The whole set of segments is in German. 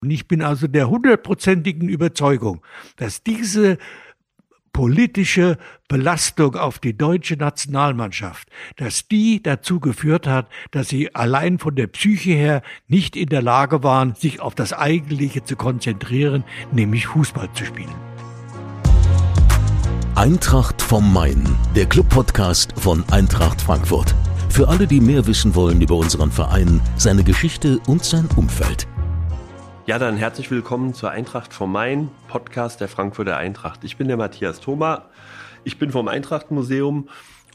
Und ich bin also der hundertprozentigen Überzeugung, dass diese politische Belastung auf die deutsche Nationalmannschaft, dass die dazu geführt hat, dass sie allein von der Psyche her nicht in der Lage waren, sich auf das Eigentliche zu konzentrieren, nämlich Fußball zu spielen. Eintracht vom Main, der Club-Podcast von Eintracht Frankfurt. Für alle, die mehr wissen wollen über unseren Verein, seine Geschichte und sein Umfeld. Ja, dann herzlich willkommen zur Eintracht vom Main, Podcast der Frankfurter Eintracht. Ich bin der Matthias Thoma. Ich bin vom Eintracht Museum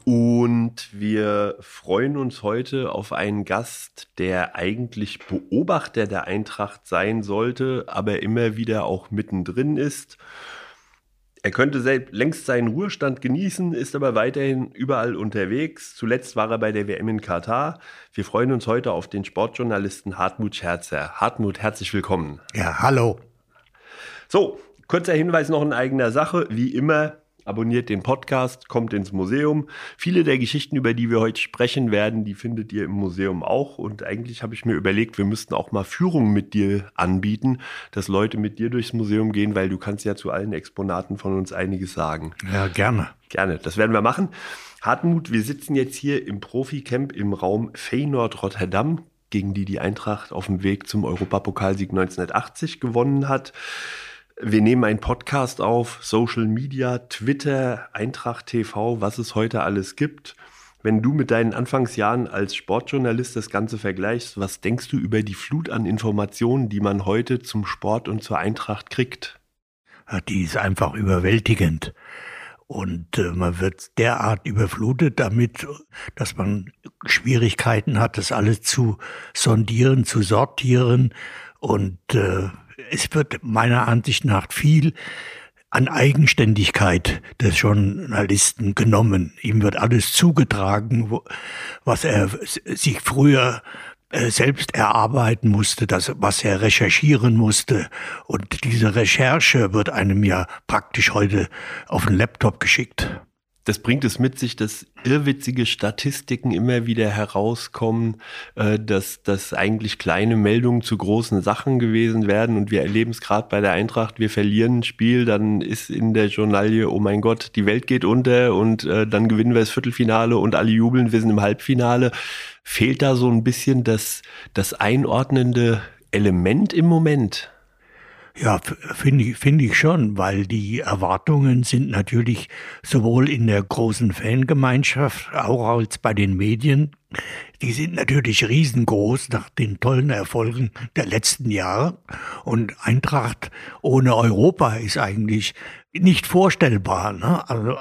und wir freuen uns heute auf einen Gast, der eigentlich Beobachter der Eintracht sein sollte, aber immer wieder auch mittendrin ist er könnte längst seinen Ruhestand genießen, ist aber weiterhin überall unterwegs. Zuletzt war er bei der WM in Katar. Wir freuen uns heute auf den Sportjournalisten Hartmut Scherzer. Hartmut, herzlich willkommen. Ja, hallo. So, kurzer Hinweis noch in eigener Sache. Wie immer, abonniert den Podcast, kommt ins Museum. Viele der Geschichten, über die wir heute sprechen werden, die findet ihr im Museum auch. Und eigentlich habe ich mir überlegt, wir müssten auch mal Führungen mit dir anbieten, dass Leute mit dir durchs Museum gehen, weil du kannst ja zu allen Exponaten von uns einiges sagen. Ja, gerne. Gerne, das werden wir machen. Hartmut, wir sitzen jetzt hier im Profi-Camp im Raum Feyenoord Rotterdam, gegen die die Eintracht auf dem Weg zum Europapokalsieg 1980 gewonnen hat. Wir nehmen einen Podcast auf, Social Media, Twitter, Eintracht TV, was es heute alles gibt. Wenn du mit deinen Anfangsjahren als Sportjournalist das Ganze vergleichst, was denkst du über die Flut an Informationen, die man heute zum Sport und zur Eintracht kriegt? Die ist einfach überwältigend. Und äh, man wird derart überflutet damit, dass man Schwierigkeiten hat, das alles zu sondieren, zu sortieren. Und äh, es wird meiner Ansicht nach viel an Eigenständigkeit des Journalisten genommen. Ihm wird alles zugetragen, was er sich früher äh, selbst erarbeiten musste, das, was er recherchieren musste. Und diese Recherche wird einem ja praktisch heute auf den Laptop geschickt das bringt es mit sich, dass irrwitzige Statistiken immer wieder herauskommen, äh, dass, dass eigentlich kleine Meldungen zu großen Sachen gewesen werden. Und wir erleben es gerade bei der Eintracht, wir verlieren ein Spiel, dann ist in der Journalie, oh mein Gott, die Welt geht unter und äh, dann gewinnen wir das Viertelfinale und alle jubeln, wir sind im Halbfinale. Fehlt da so ein bisschen das, das einordnende Element im Moment? Ja, finde ich, finde ich schon, weil die Erwartungen sind natürlich sowohl in der großen Fangemeinschaft, auch als bei den Medien, die sind natürlich riesengroß nach den tollen Erfolgen der letzten Jahre. Und Eintracht ohne Europa ist eigentlich nicht vorstellbar. Ne? Also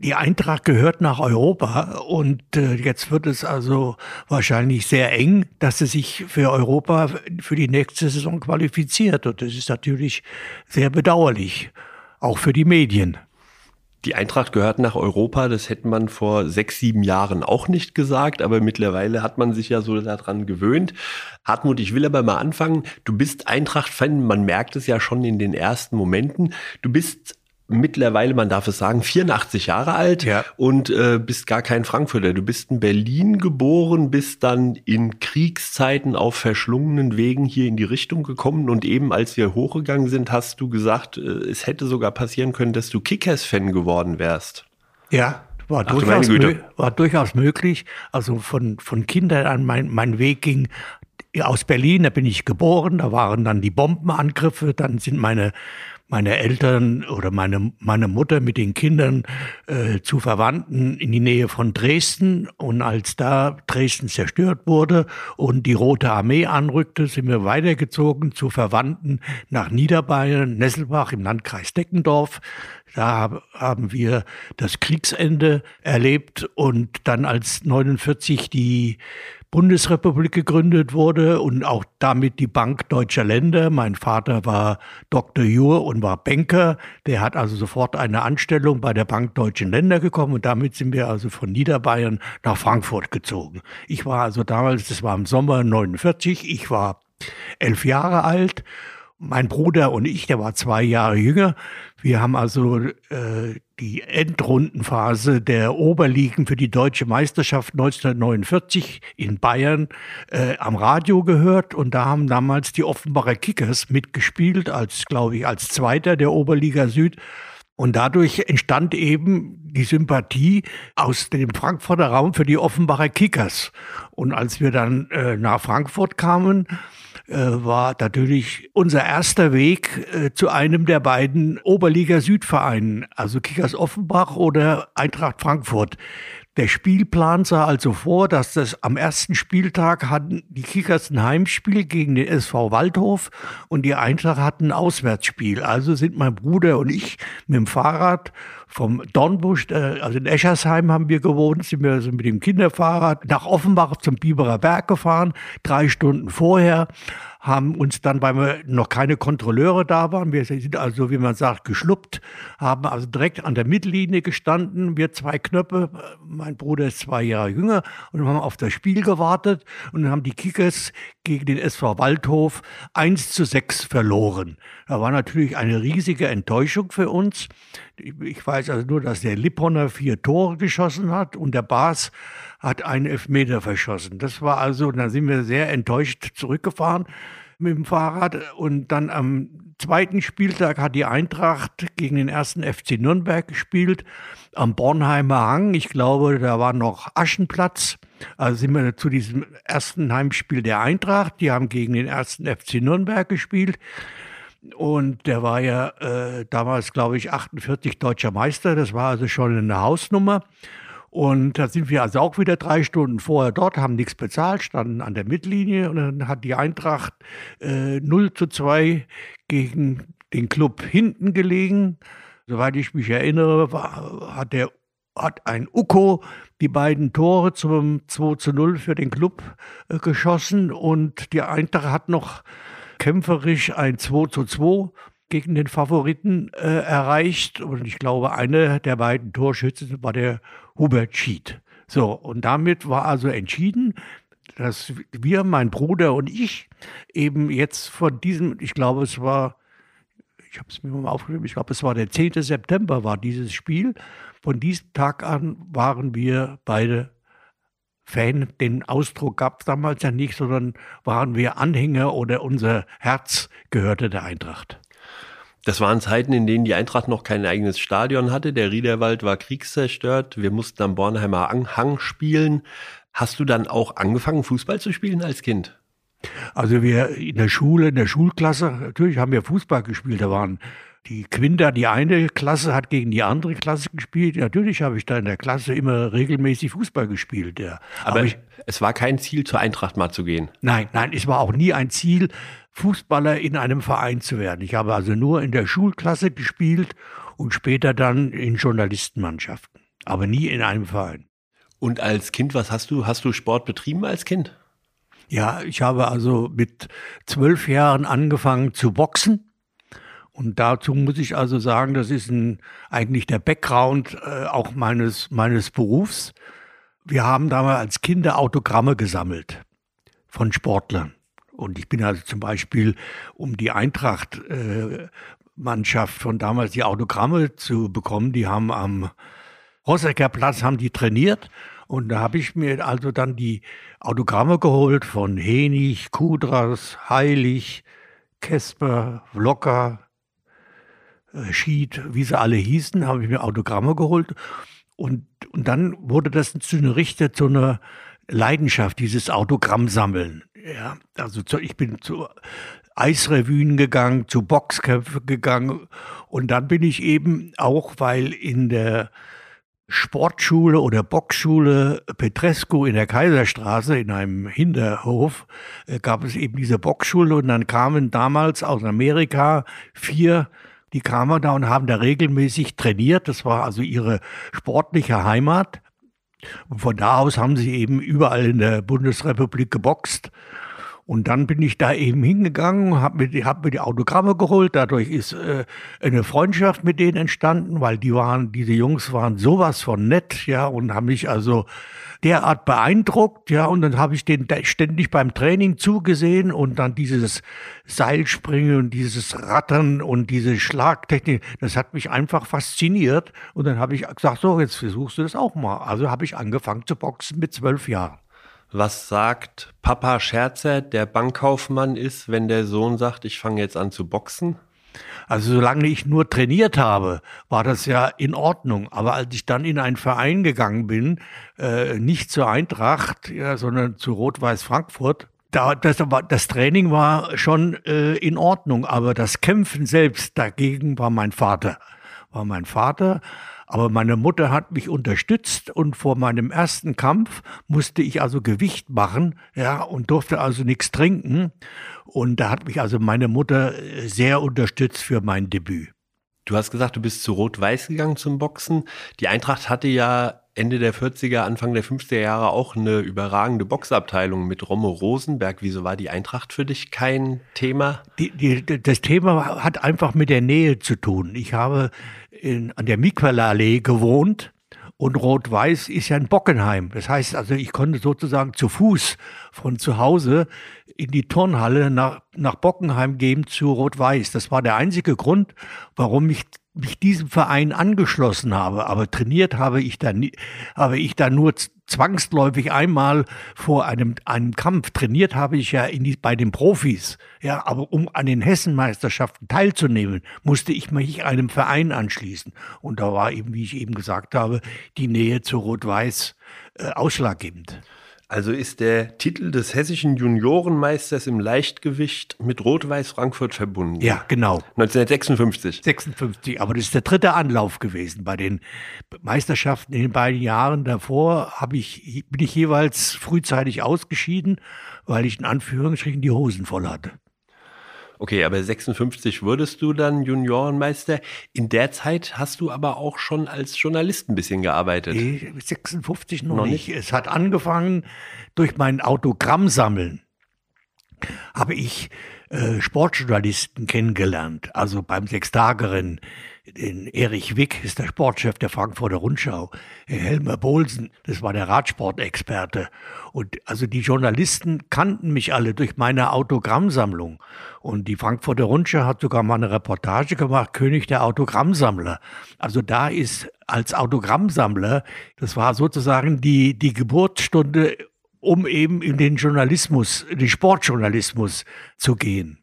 die Eintracht gehört nach Europa und äh, jetzt wird es also wahrscheinlich sehr eng, dass sie sich für Europa für die nächste Saison qualifiziert. Und das ist natürlich sehr bedauerlich, auch für die Medien. Die Eintracht gehört nach Europa, das hätte man vor sechs, sieben Jahren auch nicht gesagt, aber mittlerweile hat man sich ja so daran gewöhnt. Hartmut, ich will aber mal anfangen. Du bist Eintracht-Fan, man merkt es ja schon in den ersten Momenten. Du bist mittlerweile, man darf es sagen, 84 Jahre alt ja. und äh, bist gar kein Frankfurter. Du bist in Berlin geboren, bist dann in Kriegszeiten auf verschlungenen Wegen hier in die Richtung gekommen und eben als wir hochgegangen sind, hast du gesagt, äh, es hätte sogar passieren können, dass du Kickers-Fan geworden wärst. Ja, war, Ach, durchaus, war durchaus möglich. Also von, von Kindern an mein, mein Weg ging aus Berlin, da bin ich geboren, da waren dann die Bombenangriffe, dann sind meine meine Eltern oder meine, meine Mutter mit den Kindern äh, zu Verwandten in die Nähe von Dresden. Und als da Dresden zerstört wurde und die Rote Armee anrückte, sind wir weitergezogen zu Verwandten nach Niederbayern, Nesselbach im Landkreis Deckendorf. Da haben wir das Kriegsende erlebt und dann als 49 die Bundesrepublik gegründet wurde und auch damit die Bank deutscher Länder. Mein Vater war Dr. Jur und war Banker. Der hat also sofort eine Anstellung bei der Bank deutschen Länder gekommen und damit sind wir also von Niederbayern nach Frankfurt gezogen. Ich war also damals, das war im Sommer 49, ich war elf Jahre alt mein Bruder und ich, der war zwei Jahre jünger, wir haben also äh, die Endrundenphase der Oberligen für die deutsche Meisterschaft 1949 in Bayern äh, am Radio gehört und da haben damals die Offenbacher Kickers mitgespielt, als, glaube ich, als Zweiter der Oberliga Süd. Und dadurch entstand eben die Sympathie aus dem Frankfurter Raum für die Offenbacher Kickers. Und als wir dann äh, nach Frankfurt kamen, war natürlich unser erster Weg äh, zu einem der beiden Oberliga-Südvereinen, also Kickers Offenbach oder Eintracht Frankfurt. Der Spielplan sah also vor, dass das am ersten Spieltag hatten die Kickers ein Heimspiel gegen den SV Waldhof und die Eintracht hatten ein Auswärtsspiel. Also sind mein Bruder und ich mit dem Fahrrad vom Dornbusch, äh, also in Eschersheim haben wir gewohnt, sind wir also mit dem Kinderfahrrad nach Offenbach zum Biberer Berg gefahren, drei Stunden vorher haben uns dann, weil wir noch keine Kontrolleure da waren, wir sind also, wie man sagt, geschluppt, haben also direkt an der Mittellinie gestanden, wir zwei Knöpfe, mein Bruder ist zwei Jahre jünger und haben auf das Spiel gewartet und haben die Kickers gegen den SV Waldhof 1 zu 6 verloren. Da war natürlich eine riesige Enttäuschung für uns. Ich weiß also nur, dass der Lipponer vier Tore geschossen hat und der Bas hat einen Elfmeter verschossen. Das war also, da sind wir sehr enttäuscht zurückgefahren mit dem Fahrrad. Und dann am zweiten Spieltag hat die Eintracht gegen den ersten FC Nürnberg gespielt, am Bornheimer Hang. Ich glaube, da war noch Aschenplatz. Also sind wir zu diesem ersten Heimspiel der Eintracht. Die haben gegen den ersten FC Nürnberg gespielt. Und der war ja äh, damals, glaube ich, 48 deutscher Meister. Das war also schon eine Hausnummer. Und da sind wir also auch wieder drei Stunden vorher dort, haben nichts bezahlt, standen an der Mittellinie und dann hat die Eintracht äh, 0 zu 2 gegen den Club hinten gelegen. Soweit ich mich erinnere, war, hat der hat ein Uko die beiden Tore zum 2 zu 0 für den Club äh, geschossen und die Eintracht hat noch kämpferisch ein 2 zu 2 gegen den Favoriten äh, erreicht. Und ich glaube, einer der beiden Torschützen war der Hubert Schied. So, und damit war also entschieden, dass wir, mein Bruder und ich, eben jetzt von diesem, ich glaube, es war, ich habe es mir mal aufgeschrieben, ich glaube, es war der 10. September war dieses Spiel. Von diesem Tag an waren wir beide Fan. Den Ausdruck gab es damals ja nicht, sondern waren wir Anhänger oder unser Herz gehörte der Eintracht. Das waren Zeiten, in denen die Eintracht noch kein eigenes Stadion hatte. Der Riederwald war kriegszerstört. Wir mussten am Bornheimer Hang spielen. Hast du dann auch angefangen, Fußball zu spielen als Kind? Also wir in der Schule, in der Schulklasse, natürlich haben wir Fußball gespielt. Da waren die Quinter, die eine Klasse hat gegen die andere Klasse gespielt. Natürlich habe ich da in der Klasse immer regelmäßig Fußball gespielt. Ja. Aber, Aber ich, es war kein Ziel, zur Eintracht mal zu gehen. Nein, nein, es war auch nie ein Ziel, Fußballer in einem Verein zu werden. Ich habe also nur in der Schulklasse gespielt und später dann in Journalistenmannschaften, aber nie in einem Verein. Und als Kind, was hast du? Hast du Sport betrieben als Kind? Ja, ich habe also mit zwölf Jahren angefangen zu boxen. Und dazu muss ich also sagen, das ist ein, eigentlich der Background äh, auch meines, meines Berufs. Wir haben damals als Kinder Autogramme gesammelt von Sportlern. Und ich bin also zum Beispiel, um die Eintracht-Mannschaft äh, von damals die Autogramme zu bekommen, die haben am Rossecker Platz haben die trainiert. Und da habe ich mir also dann die Autogramme geholt von Henig, Kudras, Heilig, Kesper, Vlocker, äh, Schied, wie sie alle hießen, habe ich mir Autogramme geholt. Und, und dann wurde das zu einer Richter, zu einer Leidenschaft, dieses Autogramm sammeln. Ja, also zu, ich bin zu Eisrevuen gegangen, zu Boxkämpfen gegangen und dann bin ich eben auch, weil in der Sportschule oder Boxschule Petrescu in der Kaiserstraße in einem Hinterhof äh, gab es eben diese Boxschule und dann kamen damals aus Amerika vier die kamen da und haben da regelmäßig trainiert. Das war also ihre sportliche Heimat. Und von da aus haben sie eben überall in der Bundesrepublik geboxt. Und dann bin ich da eben hingegangen, habe mir, hab mir die Autogramme geholt. Dadurch ist äh, eine Freundschaft mit denen entstanden, weil die waren, diese Jungs waren sowas von nett, ja, und haben mich also derart beeindruckt, ja, und dann habe ich den ständig beim Training zugesehen und dann dieses Seilspringen und dieses Rattern und diese Schlagtechnik, das hat mich einfach fasziniert und dann habe ich gesagt, so, jetzt versuchst du das auch mal. Also habe ich angefangen zu boxen mit zwölf Jahren. Was sagt Papa Scherzer, der Bankkaufmann ist, wenn der Sohn sagt, ich fange jetzt an zu boxen? Also solange ich nur trainiert habe, war das ja in Ordnung. Aber als ich dann in einen Verein gegangen bin, äh, nicht zur Eintracht, ja, sondern zu Rot-Weiß Frankfurt, da, das, das Training war schon äh, in Ordnung, aber das Kämpfen selbst dagegen war mein Vater. War mein Vater. Aber meine Mutter hat mich unterstützt und vor meinem ersten Kampf musste ich also Gewicht machen, ja, und durfte also nichts trinken. Und da hat mich also meine Mutter äh, sehr unterstützt für mein Debüt. Du hast gesagt, du bist zu Rot-Weiß gegangen zum Boxen. Die Eintracht hatte ja Ende der 40er, Anfang der 50er Jahre auch eine überragende Boxabteilung mit Romo Rosenberg. Wieso war die Eintracht für dich kein Thema? Die, die, das Thema hat einfach mit der Nähe zu tun. Ich habe in, an der Miquelallee gewohnt und Rot-Weiß ist ja in Bockenheim. Das heißt also, ich konnte sozusagen zu Fuß von zu Hause in die Turnhalle nach, nach Bockenheim gehen zu Rot-Weiß. Das war der einzige Grund, warum ich mich diesem Verein angeschlossen habe. Aber trainiert habe ich da, nie, habe ich da nur zwangsläufig einmal vor einem, einem Kampf. Trainiert habe ich ja die, bei den Profis. Ja, aber um an den Hessenmeisterschaften teilzunehmen, musste ich mich einem Verein anschließen. Und da war eben, wie ich eben gesagt habe, die Nähe zu Rot-Weiß äh, ausschlaggebend. Also ist der Titel des hessischen Juniorenmeisters im Leichtgewicht mit Rot-Weiß Frankfurt verbunden. Ja, genau. 1956. 56, aber das ist der dritte Anlauf gewesen. Bei den Meisterschaften in den beiden Jahren davor habe ich, bin ich jeweils frühzeitig ausgeschieden, weil ich in Anführungsstrichen die Hosen voll hatte. Okay, aber 56 wurdest du dann Juniorenmeister. In der Zeit hast du aber auch schon als Journalist ein bisschen gearbeitet. Nee, 56 noch, noch nicht. nicht. Es hat angefangen durch mein Autogrammsammeln. Habe ich äh, Sportjournalisten kennengelernt, also beim Sechstagerennen den Erich Wick ist der Sportchef der Frankfurter Rundschau. Helmer Bohlsen, das war der Radsportexperte. Und also die Journalisten kannten mich alle durch meine Autogrammsammlung. Und die Frankfurter Rundschau hat sogar mal eine Reportage gemacht, König der Autogrammsammler. Also da ist als Autogrammsammler, das war sozusagen die, die Geburtsstunde, um eben in den Journalismus, den Sportjournalismus zu gehen.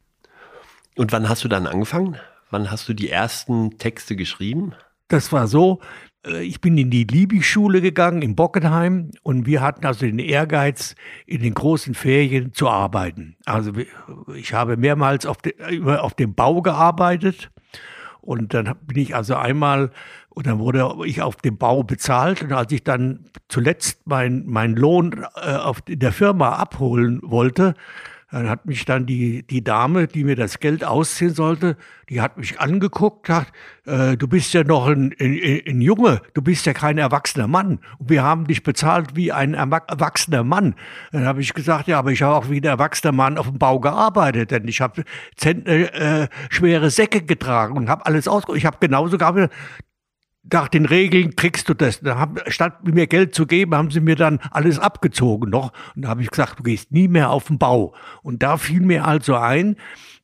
Und wann hast du dann angefangen? Wann hast du die ersten Texte geschrieben? Das war so, äh, ich bin in die Liebig-Schule gegangen in Bockenheim und wir hatten also den Ehrgeiz, in den großen Ferien zu arbeiten. Also ich habe mehrmals auf, de, auf dem Bau gearbeitet und dann bin ich also einmal und dann wurde ich auf dem Bau bezahlt und als ich dann zuletzt meinen mein Lohn äh, auf, in der Firma abholen wollte, dann hat mich dann die, die Dame, die mir das Geld ausziehen sollte, die hat mich angeguckt, hat, äh, du bist ja noch ein, ein, ein, Junge, du bist ja kein erwachsener Mann. Und wir haben dich bezahlt wie ein erwachsener Mann. Dann habe ich gesagt, ja, aber ich habe auch wie ein erwachsener Mann auf dem Bau gearbeitet, denn ich habe äh, schwere Säcke getragen und habe alles aus. Ich habe genauso gearbeitet nach den Regeln kriegst du das. Da haben, statt mir Geld zu geben, haben sie mir dann alles abgezogen noch. Und da habe ich gesagt, du gehst nie mehr auf den Bau. Und da fiel mir also ein,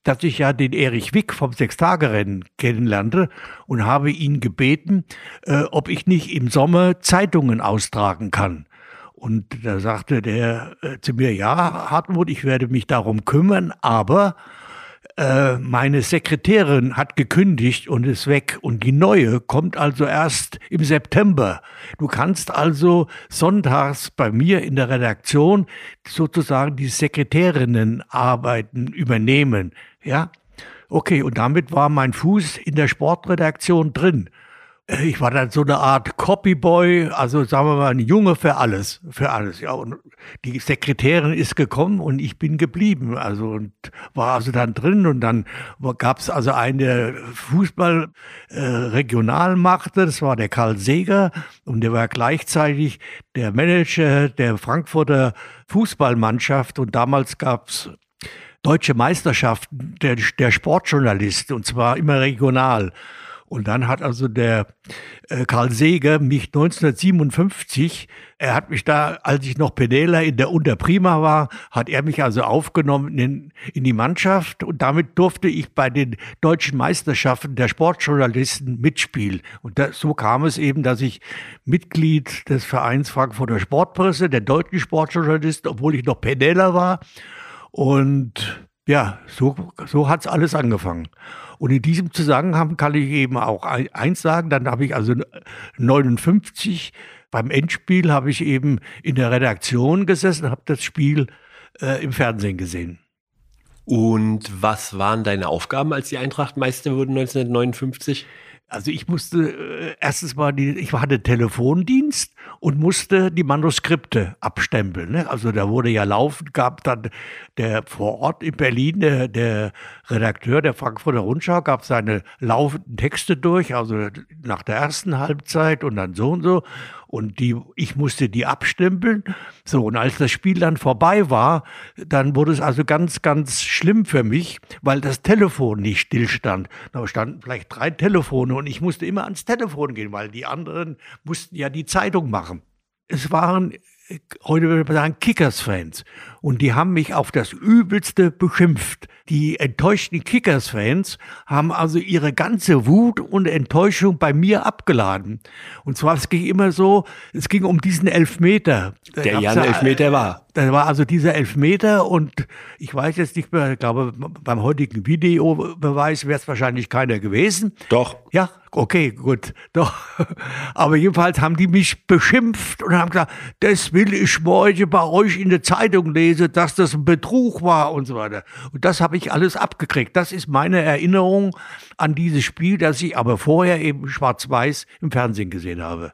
dass ich ja den Erich Wick vom Sechstagerennen kennenlernte und habe ihn gebeten, äh, ob ich nicht im Sommer Zeitungen austragen kann. Und da sagte der äh, zu mir, ja, Hartmut, ich werde mich darum kümmern, aber äh, meine Sekretärin hat gekündigt und ist weg und die neue kommt also erst im September. Du kannst also sonntags bei mir in der Redaktion sozusagen die Sekretärinnenarbeiten übernehmen, ja? Okay, und damit war mein Fuß in der Sportredaktion drin. Ich war dann so eine Art Copyboy, also sagen wir mal ein Junge für alles, für alles. Ja, und die Sekretärin ist gekommen und ich bin geblieben, also und war also dann drin und dann gab es also eine Fußball äh, regional machte, das war der Karl Seger und der war gleichzeitig der Manager der Frankfurter Fußballmannschaft und damals gab es deutsche Meisterschaften der, der Sportjournalist und zwar immer regional. Und dann hat also der äh, Karl Seeger mich 1957, er hat mich da, als ich noch Penela in der Unterprima war, hat er mich also aufgenommen in, in die Mannschaft und damit durfte ich bei den deutschen Meisterschaften der Sportjournalisten mitspielen. Und das, so kam es eben, dass ich Mitglied des Vereins Frankfurter Sportpresse, der deutschen Sportjournalisten, obwohl ich noch Penela war. Und ja, so, so hat's alles angefangen. Und in diesem Zusammenhang kann ich eben auch eins sagen, dann habe ich also 59 beim Endspiel habe ich eben in der Redaktion gesessen, habe das Spiel äh, im Fernsehen gesehen. Und was waren deine Aufgaben, als die Eintracht Meister wurde 1959? Also ich musste äh, erstens mal, die, ich hatte Telefondienst und musste die Manuskripte abstempeln. Ne? Also da wurde ja laufend, gab dann der vor Ort in Berlin, der, der Redakteur der Frankfurter Rundschau, gab seine laufenden Texte durch, also nach der ersten Halbzeit und dann so und so und die, ich musste die abstempeln. So, und als das Spiel dann vorbei war, dann wurde es also ganz, ganz schlimm für mich, weil das Telefon nicht stillstand. Da standen vielleicht drei Telefone und ich musste immer ans Telefon gehen, weil die anderen mussten ja die Zeitung machen. Es waren heute würde man sagen, Kickers-Fans. Und die haben mich auf das Übelste beschimpft. Die enttäuschten Kickers-Fans haben also ihre ganze Wut und Enttäuschung bei mir abgeladen. Und zwar, es ging immer so, es ging um diesen Elfmeter. Der ja ein Elfmeter war. Da war also dieser Elfmeter und ich weiß jetzt nicht mehr, ich glaube, beim heutigen Videobeweis wäre es wahrscheinlich keiner gewesen. Doch. Ja, okay, gut, doch. Aber jedenfalls haben die mich beschimpft und haben gesagt, das will ich morgen bei euch in der Zeitung lesen, dass das ein Betrug war und so weiter. Und das habe ich alles abgekriegt. Das ist meine Erinnerung an dieses Spiel, das ich aber vorher eben schwarz-weiß im Fernsehen gesehen habe.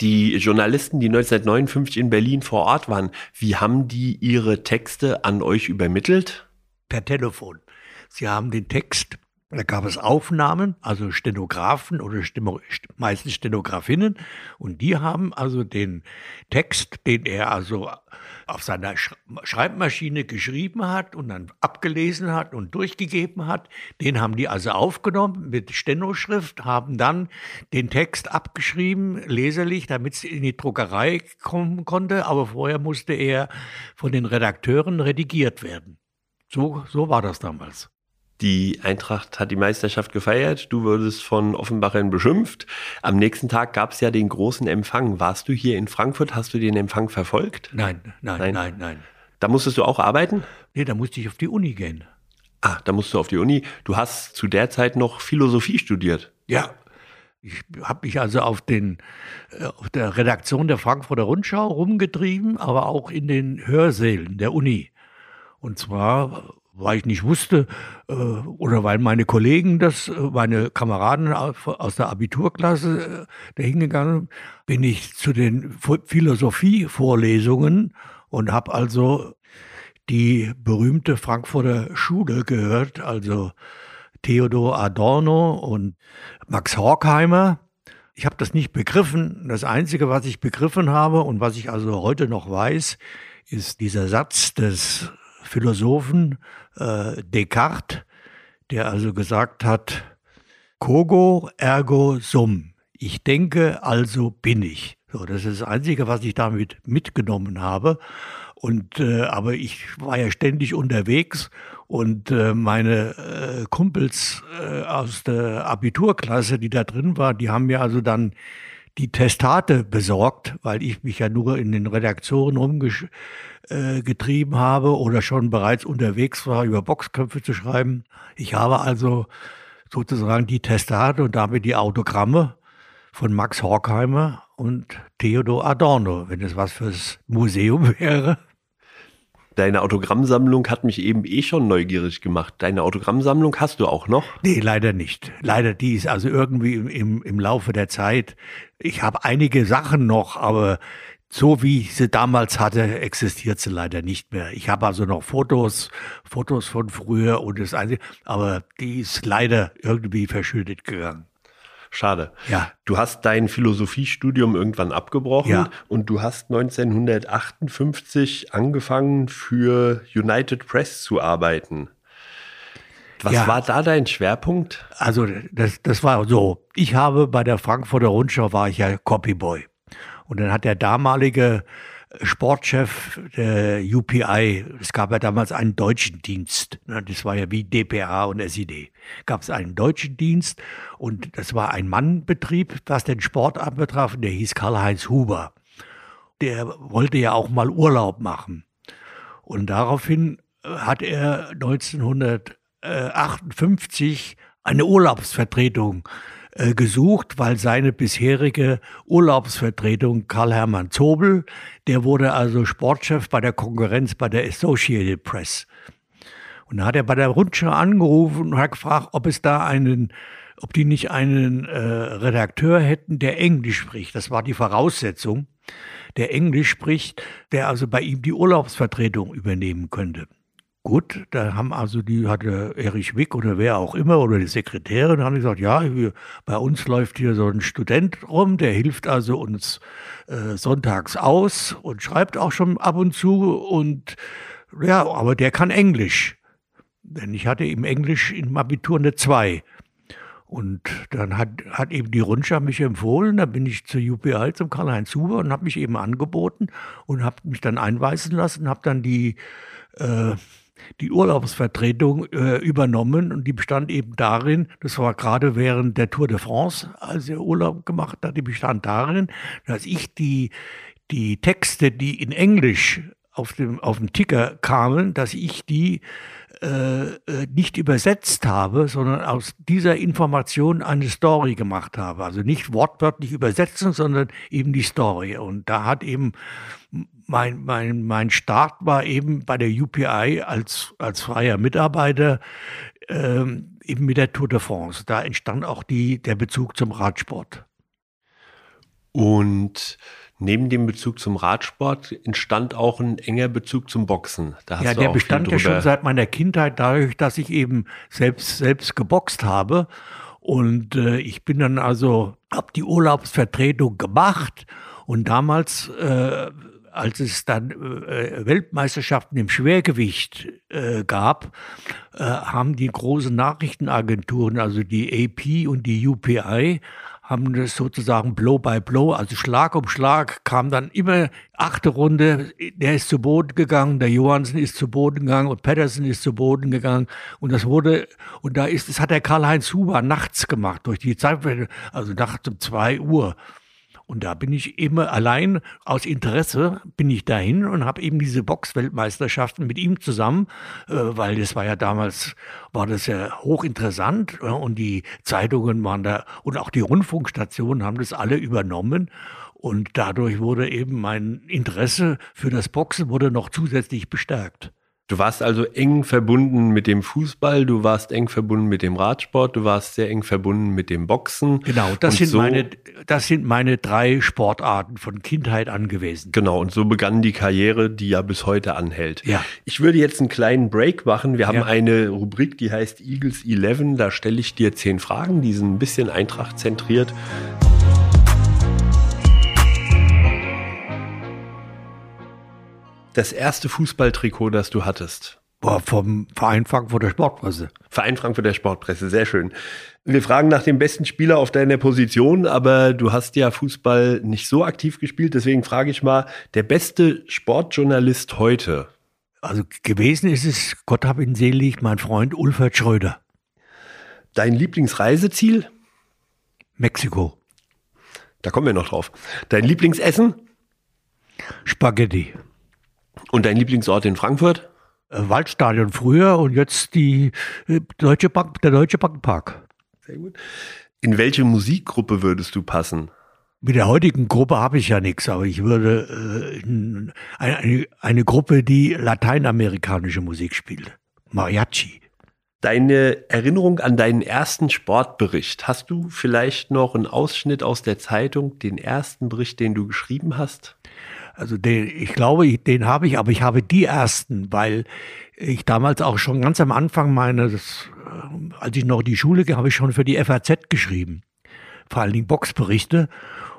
Die Journalisten, die 1959 in Berlin vor Ort waren, wie haben die ihre Texte an euch übermittelt? Per Telefon. Sie haben den Text, da gab es Aufnahmen, also Stenografen oder Steno, meistens Stenografinnen, und die haben also den Text, den er also auf seiner Schreibmaschine geschrieben hat und dann abgelesen hat und durchgegeben hat. Den haben die also aufgenommen mit Stenoschrift, haben dann den Text abgeschrieben, leserlich, damit es in die Druckerei kommen konnte. Aber vorher musste er von den Redakteuren redigiert werden. So, so war das damals. Die Eintracht hat die Meisterschaft gefeiert, du wurdest von Offenbachern beschimpft. Am nächsten Tag gab es ja den großen Empfang. Warst du hier in Frankfurt? Hast du den Empfang verfolgt? Nein, nein, nein, nein. nein. Da musstest du auch arbeiten? Nee, da musste ich auf die Uni gehen. Ah, da musst du auf die Uni. Du hast zu der Zeit noch Philosophie studiert. Ja. Ich habe mich also auf, den, äh, auf der Redaktion der Frankfurter Rundschau rumgetrieben, aber auch in den Hörsälen der Uni. Und zwar weil ich nicht wusste äh, oder weil meine Kollegen das, äh, meine Kameraden aus der Abiturklasse äh, da hingegangen, bin ich zu den Philosophie-Vorlesungen und habe also die berühmte Frankfurter Schule gehört, also Theodor Adorno und Max Horkheimer. Ich habe das nicht begriffen. Das Einzige, was ich begriffen habe und was ich also heute noch weiß, ist dieser Satz des Philosophen äh, Descartes, der also gesagt hat, Cogo ergo sum. Ich denke, also bin ich. So, das ist das Einzige, was ich damit mitgenommen habe. Und äh, aber ich war ja ständig unterwegs und äh, meine äh, Kumpels äh, aus der Abiturklasse, die da drin waren, die haben mir also dann die Testate besorgt, weil ich mich ja nur in den Redaktionen rumgetrieben äh, habe oder schon bereits unterwegs war, über Boxköpfe zu schreiben. Ich habe also sozusagen die Testate und damit die Autogramme von Max Horkheimer und Theodor Adorno, wenn es was fürs Museum wäre. Deine Autogrammsammlung hat mich eben eh schon neugierig gemacht. Deine Autogrammsammlung hast du auch noch? Nee, leider nicht. Leider die ist also irgendwie im, im, im Laufe der Zeit. Ich habe einige Sachen noch, aber so wie ich sie damals hatte, existiert sie leider nicht mehr. Ich habe also noch Fotos, Fotos von früher und das Einzige, aber die ist leider irgendwie verschüttet gegangen. Schade. Ja. Du hast dein Philosophiestudium irgendwann abgebrochen Ja. und du hast 1958 angefangen für United Press zu arbeiten. Was Ja. war da dein Schwerpunkt? Also das, das war so. Ich habe bei der Frankfurter Rundschau war ich ja Copyboy. Und dann hat der damalige Sportchef der UPI, es gab ja damals einen deutschen Dienst, ne, das war ja wie DPA und SID, gab es einen deutschen Dienst und das war ein Mannbetrieb, was den Sport anbetraf, der hieß Karl-Heinz Huber. Der wollte ja auch mal Urlaub machen. Und daraufhin äh, hat er 1958 eine Urlaubsvertretung äh, gesucht, weil seine bisherige Urlaubsvertretung Karl-Hermann Zobel, der wurde also Sportchef bei der Konkurrenz bei der Associated Press. Und da hat er bei der Rundschau angerufen und hat gefragt, ob es da einen, ob die nicht einen äh, Redakteur hätten, der Englisch spricht. Das war die Voraussetzung, der Englisch spricht, der also bei ihm die Urlaubsvertretung übernehmen könnte. Gut, da haben also die, hatte Erich Wick oder wer auch immer oder die Sekretärin, haben gesagt, ja, wir, bei uns läuft hier so ein Student rum, der hilft also uns äh, sonntags aus und schreibt auch schon ab und zu und ja, aber der kann Englisch. Denn ich hatte im Englisch im Abitur eine 2. Und dann hat, hat eben die Rundschau mich empfohlen, da bin ich zur UPI, zum Karl-Heinz Huber und habe mich eben angeboten und habe mich dann einweisen lassen, habe dann die, äh, die Urlaubsvertretung äh, übernommen und die bestand eben darin, das war gerade während der Tour de France, als er Urlaub gemacht hat, die bestand darin, dass ich die, die Texte, die in Englisch auf dem, auf dem Ticker kamen, dass ich die äh, äh, nicht übersetzt habe, sondern aus dieser Information eine Story gemacht habe. Also nicht wortwörtlich übersetzen, sondern eben die Story. Und da hat eben mein, mein, mein Start war eben bei der UPI als, als freier Mitarbeiter ähm, eben mit der Tour de France. Da entstand auch die, der Bezug zum Radsport. Und neben dem Bezug zum Radsport entstand auch ein enger Bezug zum Boxen. Ja, der bestand ja schon seit meiner Kindheit dadurch, dass ich eben selbst, selbst geboxt habe. Und äh, ich bin dann also, habe die Urlaubsvertretung gemacht und damals, äh, als es dann äh, Weltmeisterschaften im Schwergewicht äh, gab, äh, haben die großen Nachrichtenagenturen, also die AP und die UPI, haben das sozusagen Blow by Blow, also Schlag um Schlag, kam dann immer achte Runde, der ist zu Boden gegangen, der Johansen ist zu Boden gegangen und Patterson ist zu Boden gegangen und das wurde, und da ist, das hat der Karl-Heinz Huber nachts gemacht, durch die Zeit, also nachts um zwei Uhr. Und da bin ich immer allein aus Interesse bin ich dahin und habe eben diese Boxweltmeisterschaften mit ihm zusammen, äh, weil das war ja damals war das ja hochinteressant ja, und die Zeitungen waren da und auch die Rundfunkstationen haben das alle übernommen und dadurch wurde eben mein Interesse für das Boxen wurde noch zusätzlich bestärkt. Du warst also eng verbunden mit dem Fußball, du warst eng verbunden mit dem Radsport, du warst sehr eng verbunden mit dem Boxen. Genau, das Und sind so, meine das sind meine drei Sportarten von Kindheit an gewesen. Genau, und so begann die Karriere, die ja bis heute anhält. Ja. Ich würde jetzt einen kleinen Break machen. Wir haben Ja. eine Rubrik, die heißt Eagles 11. Da stelle ich dir zehn Fragen, die sind ein bisschen Eintracht zentriert. Das erste Fußballtrikot, das du hattest. War vom Verein Frankfurter Sportpresse. Verein Frankfurter Sportpresse, sehr schön. Wir fragen nach dem besten Spieler auf deiner Position, aber du hast ja Fußball nicht so aktiv gespielt, deswegen frage ich mal, der beste Sportjournalist heute. Also gewesen ist es, Gott hab ihn selig, mein Freund Ulfert Schröder, Dein Lieblingsreiseziel? Mexiko, Da kommen wir noch drauf. Dein Lieblingsessen Spaghetti, und dein Lieblingsort in Frankfurt? äh, Waldstadion früher und jetzt die äh, Deutsche Bank, der Deutsche Bankpark. Sehr gut. In welche Musikgruppe würdest du passen? Mit der heutigen Gruppe habe ich ja nichts, aber ich würde äh, in- eine, eine, eine Gruppe, die lateinamerikanische Musik spielt. Mariachi. Deine Erinnerung an deinen ersten Sportbericht. Hast du vielleicht noch einen Ausschnitt aus der Zeitung, den ersten Bericht, den du geschrieben hast? Also den, ich glaube, den habe ich, aber ich habe die ersten, weil ich damals auch schon ganz am Anfang meines, äh, als ich noch die Schule ging, habe ich schon für die FAZ geschrieben. vor allen Dingen Boxberichte.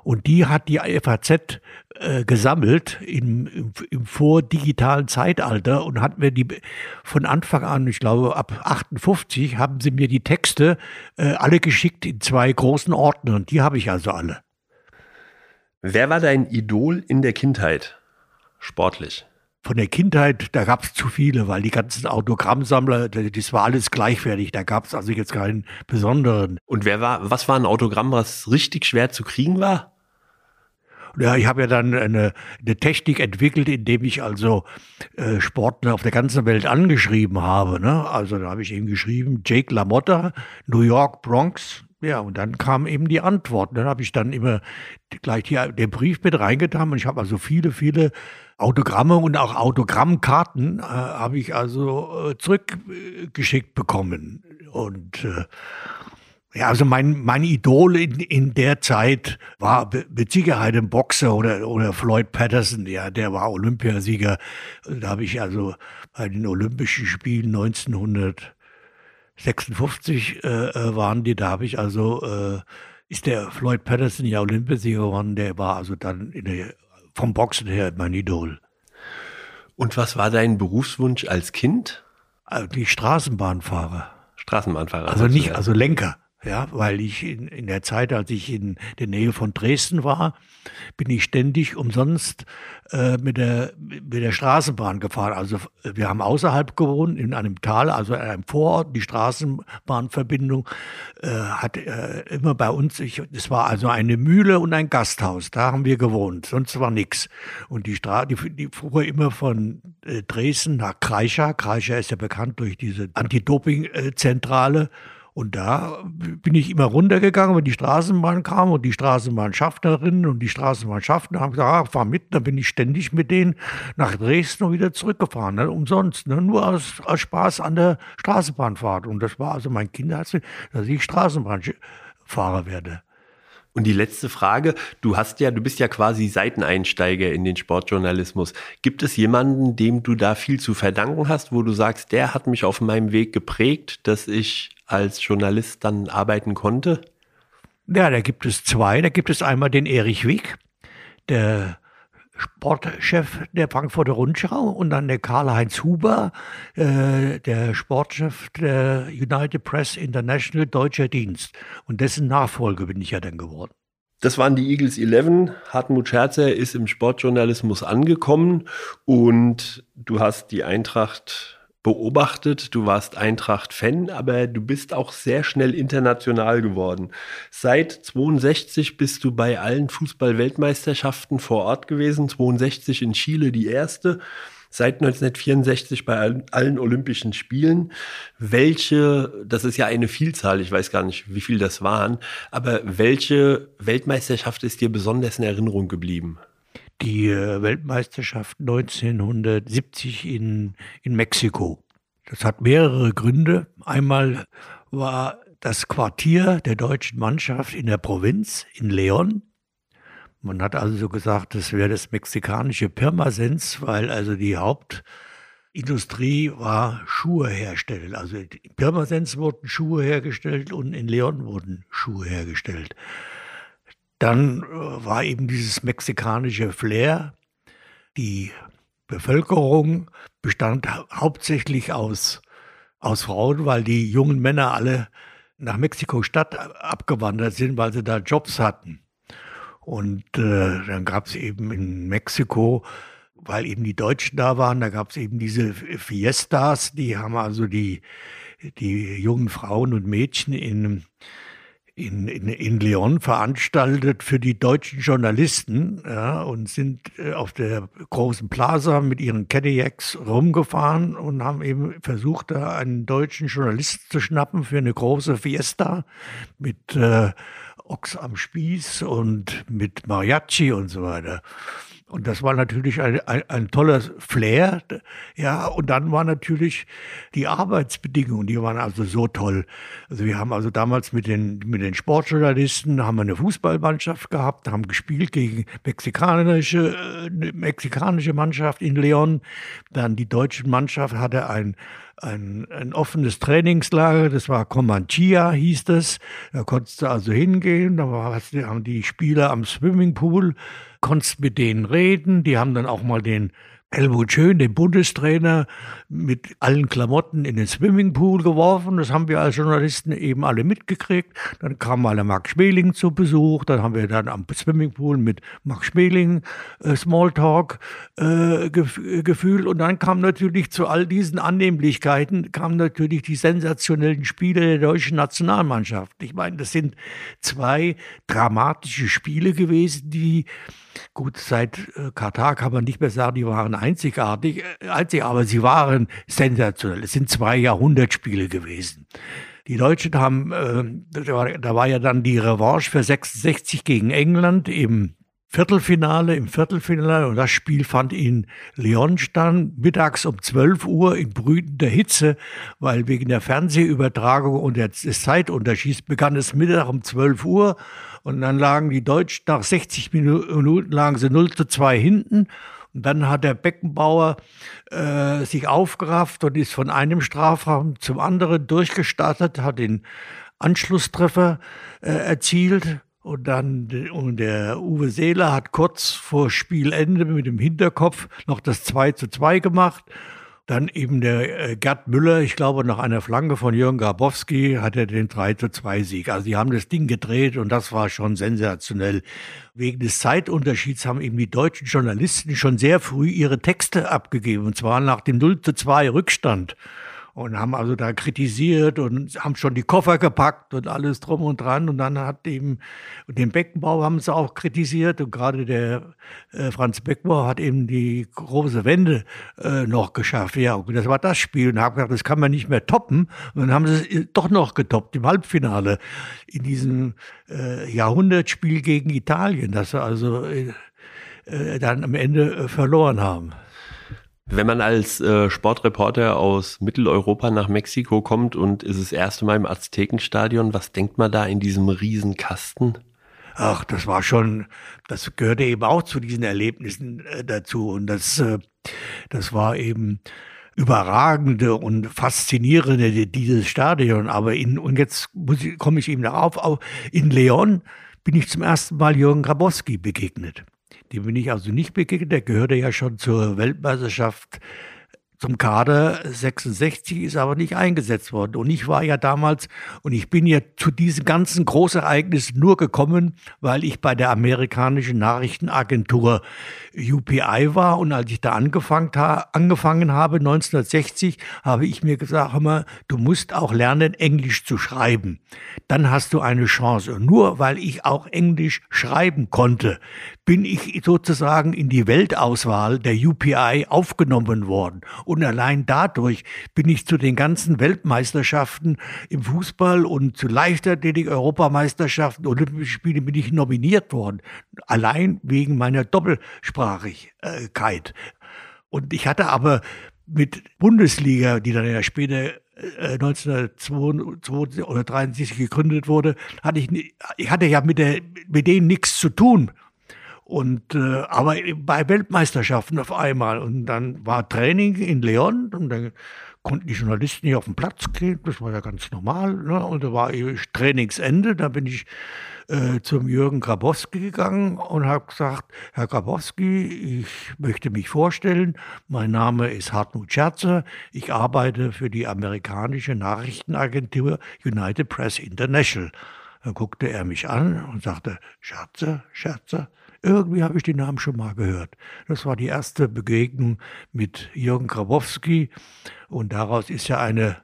Und die hat die FAZ äh, gesammelt im, im, im vordigitalen Zeitalter und hat mir die von Anfang an, ich glaube ab 58, haben sie mir die Texte äh, alle geschickt in zwei großen Ordnern. Die habe ich also alle. Wer war dein Idol in der Kindheit? Sportlich von der Kindheit, da gab es zu viele, weil die ganzen Autogrammsammler, das war alles gleichwertig. Da gab es also jetzt keinen besonderen. Und wer war, was war ein Autogramm, was richtig schwer zu kriegen war? Ja, ich habe ja dann eine, eine, Technik entwickelt, indem ich also äh, Sportler auf der ganzen Welt angeschrieben habe. Ne? Also da habe ich eben geschrieben, Jake LaMotta, New York, Bronx. Ja, und dann kam eben die Antwort. Dann habe ich dann immer gleich hier den Brief mit reingetan und ich habe also viele, viele Autogramme und auch Autogrammkarten äh, habe ich also äh, zurückgeschickt bekommen. Und äh, ja, also mein, mein Idol in, in der Zeit war mit Sicherheit ein Boxer oder, oder Floyd Patterson, ja, der war Olympiasieger. Da habe ich also bei den Olympischen Spielen 1900 56 äh, äh, waren die, da habe ich also, äh, ist der Floyd Patterson ja Olympiasieger geworden, der war also dann in der, vom Boxen her mein Idol. Und was war dein Berufswunsch als Kind? Also die Straßenbahnfahrer. Straßenbahnfahrer. Also nicht, also Lenker. Ja, weil ich in, in der Zeit, als ich in der Nähe von Dresden war, bin ich ständig umsonst äh, mit, der, mit der Straßenbahn gefahren. Also wir haben außerhalb gewohnt, in einem Tal, also in einem Vorort. Die Straßenbahnverbindung äh, hat äh, immer bei uns, es war also eine Mühle und ein Gasthaus. Da haben wir gewohnt, sonst war nichts. Und die Straße, die, die fuhr immer von äh, Dresden nach Kreischer. Kreischer ist ja bekannt durch diese Anti-Doping-Zentrale. Und da bin ich immer runtergegangen, wenn die Straßenbahn kam und die Straßenbahnschaffnerinnen und die Straßenbahnschaffner haben gesagt, ah, fahr mit. Dann bin ich ständig mit denen nach Dresden und wieder zurückgefahren. Ne? Umsonst, ne? nur aus, aus Spaß an der Straßenbahnfahrt. Und das war also mein Kinderherz, dass ich Straßenbahnfahrer werde. Und die letzte Frage, du hast ja, du bist ja quasi Seiteneinsteiger in den Sportjournalismus. Gibt es jemanden, dem du da viel zu verdanken hast, wo du sagst, der hat mich auf meinem Weg geprägt, dass ich als Journalist dann arbeiten konnte? Ja, da gibt es zwei. Da gibt es einmal den Erich Wieg, der Sportchef der Frankfurter Rundschau und dann der Karl-Heinz Huber, äh, der Sportchef der United Press International Deutscher Dienst. Und dessen Nachfolger bin ich ja dann geworden. Das waren die Eagles 11. Hartmut Scherzer ist im Sportjournalismus angekommen und du hast die Eintracht beobachtet. Du warst Eintracht-Fan, aber du bist auch sehr schnell international geworden. Seit 62 bist du bei allen Fußball-Weltmeisterschaften vor Ort gewesen. 62 in Chile die erste. Seit 1964 bei allen, Olympischen Spielen. Welche, das ist ja eine Vielzahl, ich weiß gar nicht, wie viel das waren, aber welche Weltmeisterschaft ist dir besonders in Erinnerung geblieben? Die äh, Weltmeisterschaft 1970 in, in Mexiko. Das hat mehrere Gründe. Einmal war das Quartier der deutschen Mannschaft in der Provinz, in Leon. Man hat also gesagt, das wäre das mexikanische Pirmasens, weil also die Hauptindustrie war Schuhe herstellen. Also in Pirmasens wurden Schuhe hergestellt und in Leon wurden Schuhe hergestellt. Dann äh, war eben dieses mexikanische Flair. Die Bevölkerung bestand hauptsächlich aus, aus Frauen, weil die jungen Männer alle nach Mexiko-Stadt abgewandert sind, weil sie da Jobs hatten. Und äh, dann gab es eben in Mexiko, weil eben die Deutschen da waren, da gab es eben diese Fiestas, die haben also die, die jungen Frauen und Mädchen in in, in, in Leon veranstaltet für die deutschen Journalisten ja, und sind äh, auf der großen Plaza mit ihren Cadillacs rumgefahren und haben eben versucht, da einen deutschen Journalisten zu schnappen für eine große Fiesta mit äh, Ochs am Spieß und mit Mariachi und so weiter. Und das war natürlich ein, ein, ein toller Flair. Ja, und dann waren natürlich die Arbeitsbedingungen, die waren also so toll. Also wir haben also damals mit den, mit den Sportjournalisten, haben wir eine Fußballmannschaft gehabt, haben gespielt gegen mexikanische, äh, mexikanische Mannschaft in Leon. Dann die deutsche Mannschaft hatte ein ein, ein offenes Trainingslager, das war Comanchia, hieß das. Da konntest du also hingehen, da haben die Spieler am Swimmingpool, konntest mit denen reden, die haben dann auch mal den Helmut Schön, den Bundestrainer, mit allen Klamotten in den Swimmingpool geworfen. Das haben wir als Journalisten eben alle mitgekriegt. Dann kam mal der Marc Schmeling zu Besuch. Dann haben wir dann am Swimmingpool mit Marc Schmeling äh, Smalltalk äh, gef gefühlt. Und dann kam natürlich zu all diesen Annehmlichkeiten, kamen natürlich die sensationellen Spiele der deutschen Nationalmannschaft. Ich meine, das sind zwei dramatische Spiele gewesen, die Gut, seit äh, Katar kann man nicht mehr sagen, die waren einzigartig, äh, einzig, aber sie waren sensationell. Es sind zwei Jahrhundertspiele gewesen. Die Deutschen haben, äh, da war ja dann die Revanche für 66 gegen England im Viertelfinale, im Viertelfinale und das Spiel fand in Lyon statt, mittags um 12 Uhr in brütender Hitze, weil wegen der Fernsehübertragung und des Zeitunterschieds begann es Mittag um 12 Uhr und dann lagen die Deutschen nach 60 Minuten lagen sie 0 zu 2 hinten. Und dann hat der Beckenbauer äh, sich aufgerafft und ist von einem Strafraum zum anderen durchgestartet, hat den Anschlusstreffer äh, erzielt. Und dann und der Uwe Seeler hat kurz vor Spielende mit dem Hinterkopf noch das 2 zu 2 gemacht. Dann eben der äh, Gerd Müller, ich glaube, nach einer Flanke von Jürgen Grabowski hat er den 3 zu 2 Sieg. Also die haben das Ding gedreht und das war schon sensationell. Wegen des Zeitunterschieds haben eben die deutschen Journalisten schon sehr früh ihre Texte abgegeben, und zwar nach dem 0 zu 2 Rückstand und haben also da kritisiert und haben schon die Koffer gepackt und alles drum und dran. Und dann hat eben den Beckenbau haben sie auch kritisiert und gerade der äh, Franz Beckenbauer hat eben die große Wende äh, noch geschafft. Ja, und das war das Spiel und habe gedacht, das kann man nicht mehr toppen. Und dann haben sie es doch noch getoppt im Halbfinale in diesem äh, Jahrhundertspiel gegen Italien, das sie also äh, äh, dann am Ende äh, verloren haben. Wenn man als äh, Sportreporter aus Mitteleuropa nach Mexiko kommt und ist das erste Mal im Aztekenstadion, was denkt man da in diesem Riesenkasten? Ach, das war schon, das gehörte eben auch zu diesen Erlebnissen äh, dazu. Und das, äh, das war eben überragende und faszinierende dieses Stadion. Aber in, und jetzt komme ich eben darauf, in Leon bin ich zum ersten Mal Jürgen Grabowski begegnet. Dem bin ich also nicht begegnet. Der gehörte ja schon zur Weltmeisterschaft zum Kader 66 ist aber nicht eingesetzt worden. Und ich war ja damals, und ich bin ja zu diesem ganzen Großereignis nur gekommen, weil ich bei der amerikanischen Nachrichtenagentur UPI war. Und als ich da angefangen, angefangen habe, 1960, habe ich mir gesagt, hör mal, du musst auch lernen, Englisch zu schreiben. Dann hast du eine Chance. Und nur weil ich auch Englisch schreiben konnte, bin ich sozusagen in die Weltauswahl der UPI aufgenommen worden. Und allein dadurch bin ich zu den ganzen Weltmeisterschaften im Fußball und zu Leichtathletik, Europameisterschaften, Olympische Spiele bin ich nominiert worden. Allein wegen meiner Doppelsprachigkeit. Und ich hatte aber mit Bundesliga, die dann ja später 1972 äh, oder 1973 gegründet wurde, hatte ich, ich hatte ja mit, der, mit denen nichts zu tun. Und äh, aber bei Weltmeisterschaften auf einmal. Und dann war Training in Leon und dann konnten die Journalisten nicht auf den Platz gehen. Das war ja ganz normal. Ne? Und da war Trainingsende. Da bin ich äh, zum Jürgen Grabowski gegangen und habe gesagt, Herr Grabowski, ich möchte mich vorstellen. Mein Name ist Hartmut Scherzer. Ich arbeite für die amerikanische Nachrichtenagentur United Press International. Dann guckte er mich an und sagte, Scherzer, Scherzer. Irgendwie habe ich den Namen schon mal gehört. Das war die erste Begegnung mit Jürgen Grabowski und daraus ist ja eine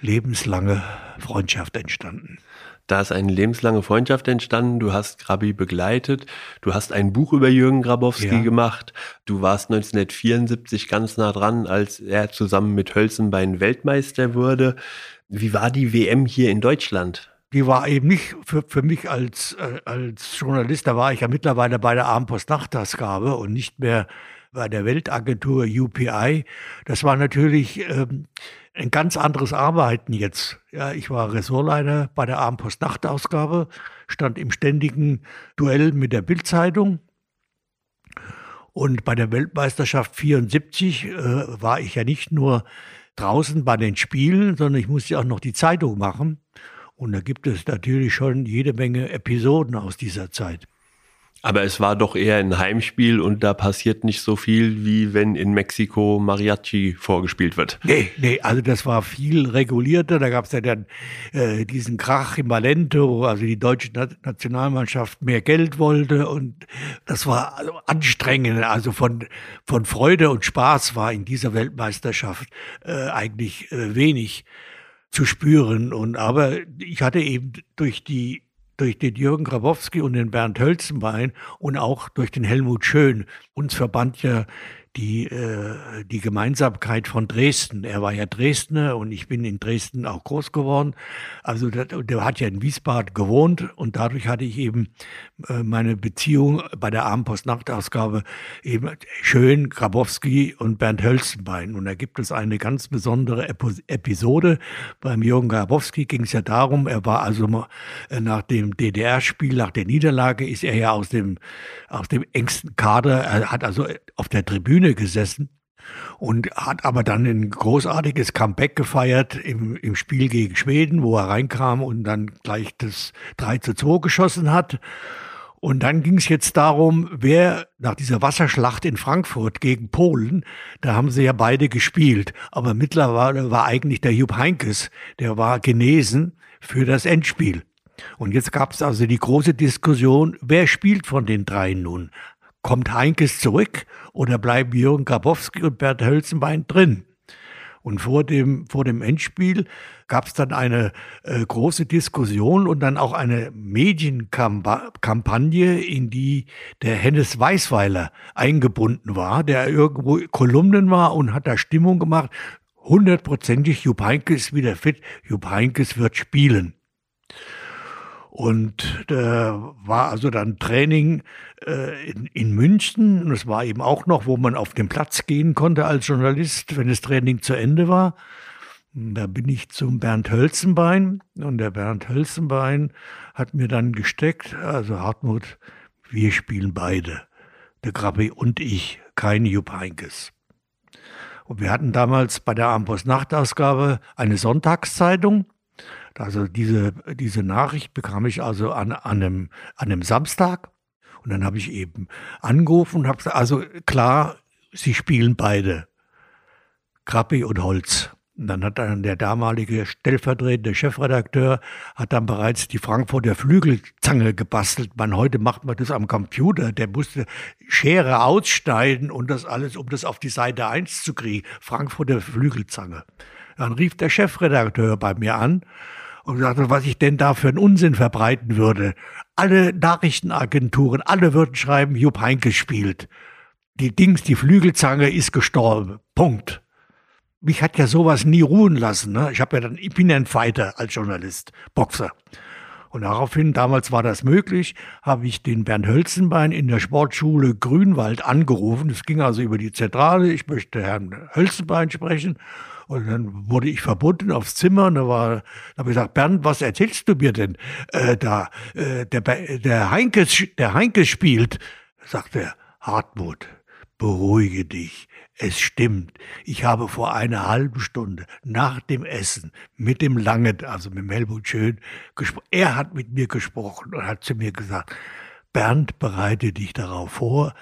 lebenslange Freundschaft entstanden. Da ist eine lebenslange Freundschaft entstanden. Du hast Grabi begleitet. Du hast ein Buch über Jürgen Grabowski ja. gemacht. Du warst 1974 ganz nah dran, als er zusammen mit Hölzenbein Weltmeister wurde. Wie war die WM hier in Deutschland? Die war eben nicht für, für mich als, äh, als Journalist, da war ich ja mittlerweile bei der Abendpost-Nachtausgabe und nicht mehr bei der Weltagentur UPI. Das war natürlich ähm, ein ganz anderes Arbeiten jetzt. Ja, ich war Ressortleiter bei der Abendpost-Nachtausgabe, stand im ständigen Duell mit der Bildzeitung. Und bei der Weltmeisterschaft 74 äh, war ich ja nicht nur draußen bei den Spielen, sondern ich musste auch noch die Zeitung machen. Und da gibt es natürlich schon jede Menge Episoden aus dieser Zeit. Aber es war doch eher ein Heimspiel und da passiert nicht so viel, wie wenn in Mexiko Mariachi vorgespielt wird. Nee, nee, also das war viel regulierter. Da gab es ja dann äh, diesen Krach im Valento, wo also die deutsche Nationalmannschaft mehr Geld wollte und das war also anstrengend. Also von, von Freude und Spaß war in dieser Weltmeisterschaft äh, eigentlich äh, wenig zu spüren. Und aber ich hatte eben durch die durch den Jürgen Grabowski und den Bernd Hölzenbein und auch durch den Helmut Schön. Uns verband ja die, äh, die Gemeinsamkeit von Dresden. Er war ja Dresdner und ich bin in Dresden auch groß geworden. Also der, der hat ja in Wiesbaden gewohnt und dadurch hatte ich eben äh, meine Beziehung bei der Abendpost-Nachtausgabe eben schön Grabowski und Bernd Hölzenbein. Und da gibt es eine ganz besondere Epo Episode. Beim Jürgen Grabowski ging es ja darum, er war also äh, nach dem DDR-Spiel, nach der Niederlage, ist er ja aus dem, aus dem engsten Kader, er hat also auf der Tribüne Bühne gesessen und hat aber dann ein großartiges Comeback gefeiert im, im Spiel gegen Schweden, wo er reinkam und dann gleich das 3 zu 2 geschossen hat. Und dann ging es jetzt darum, wer nach dieser Wasserschlacht in Frankfurt gegen Polen, da haben sie ja beide gespielt. Aber mittlerweile war eigentlich der Jupp Heinkes, der war genesen für das Endspiel. Und jetzt gab es also die große Diskussion, wer spielt von den dreien nun? Kommt Heinkes zurück oder bleiben Jürgen Grabowski und Bert Hölzenbein drin? Und vor dem, vor dem Endspiel gab es dann eine äh, große Diskussion und dann auch eine Medienkampagne, in die der Hennes Weißweiler eingebunden war, der irgendwo Kolumnen war und hat da Stimmung gemacht. Hundertprozentig, Jupp Heynckes ist wieder fit, Jupp Heynckes wird spielen. Und da war also dann Training äh, in, in München. Und es war eben auch noch, wo man auf den Platz gehen konnte als Journalist, wenn das Training zu Ende war. Da bin ich zum Bernd Hölzenbein. Und der Bernd Hölzenbein hat mir dann gesteckt, also Hartmut, wir spielen beide. Der Grabbe und ich, kein Jupp Heinkes. Und wir hatten damals bei der Ampost Nachtausgabe eine Sonntagszeitung. Also diese, diese Nachricht bekam ich also an, an, einem, an einem Samstag. Und dann habe ich eben angerufen und habe gesagt, also klar, sie spielen beide. Krappi und Holz. Und dann hat dann der damalige stellvertretende Chefredakteur hat dann bereits die Frankfurter Flügelzange gebastelt. Man heute macht man das am Computer. Der musste Schere ausschneiden und das alles, um das auf die Seite 1 zu kriegen. Frankfurter Flügelzange. Dann rief der Chefredakteur bei mir an und sagte, was ich denn da für einen Unsinn verbreiten würde. Alle Nachrichtenagenturen, alle würden schreiben, Jupp Heynckes spielt. Die Dings, die Flügelzange ist gestorben. Punkt. Mich hat ja sowas nie ruhen lassen. Ne? Ich, ja dann, ich bin ja ein Fighter als Journalist, Boxer. Und daraufhin, damals war das möglich, habe ich den Bernd Hölzenbein in der Sportschule Grünwald angerufen. Es ging also über die Zentrale. Ich möchte Herrn Hölzenbein sprechen. Und dann wurde ich verbunden aufs Zimmer und da war, da habe ich gesagt, Bernd, was erzählst du mir denn äh, da? Äh, der, der, Heinkes, der Heinkes spielt, sagt er, Hartmut, beruhige dich. Es stimmt. Ich habe vor einer halben Stunde nach dem Essen mit dem Langen, also mit dem Helmut Schön, gesprochen. Er hat mit mir gesprochen und hat zu mir gesagt, Bernd, bereite dich darauf vor,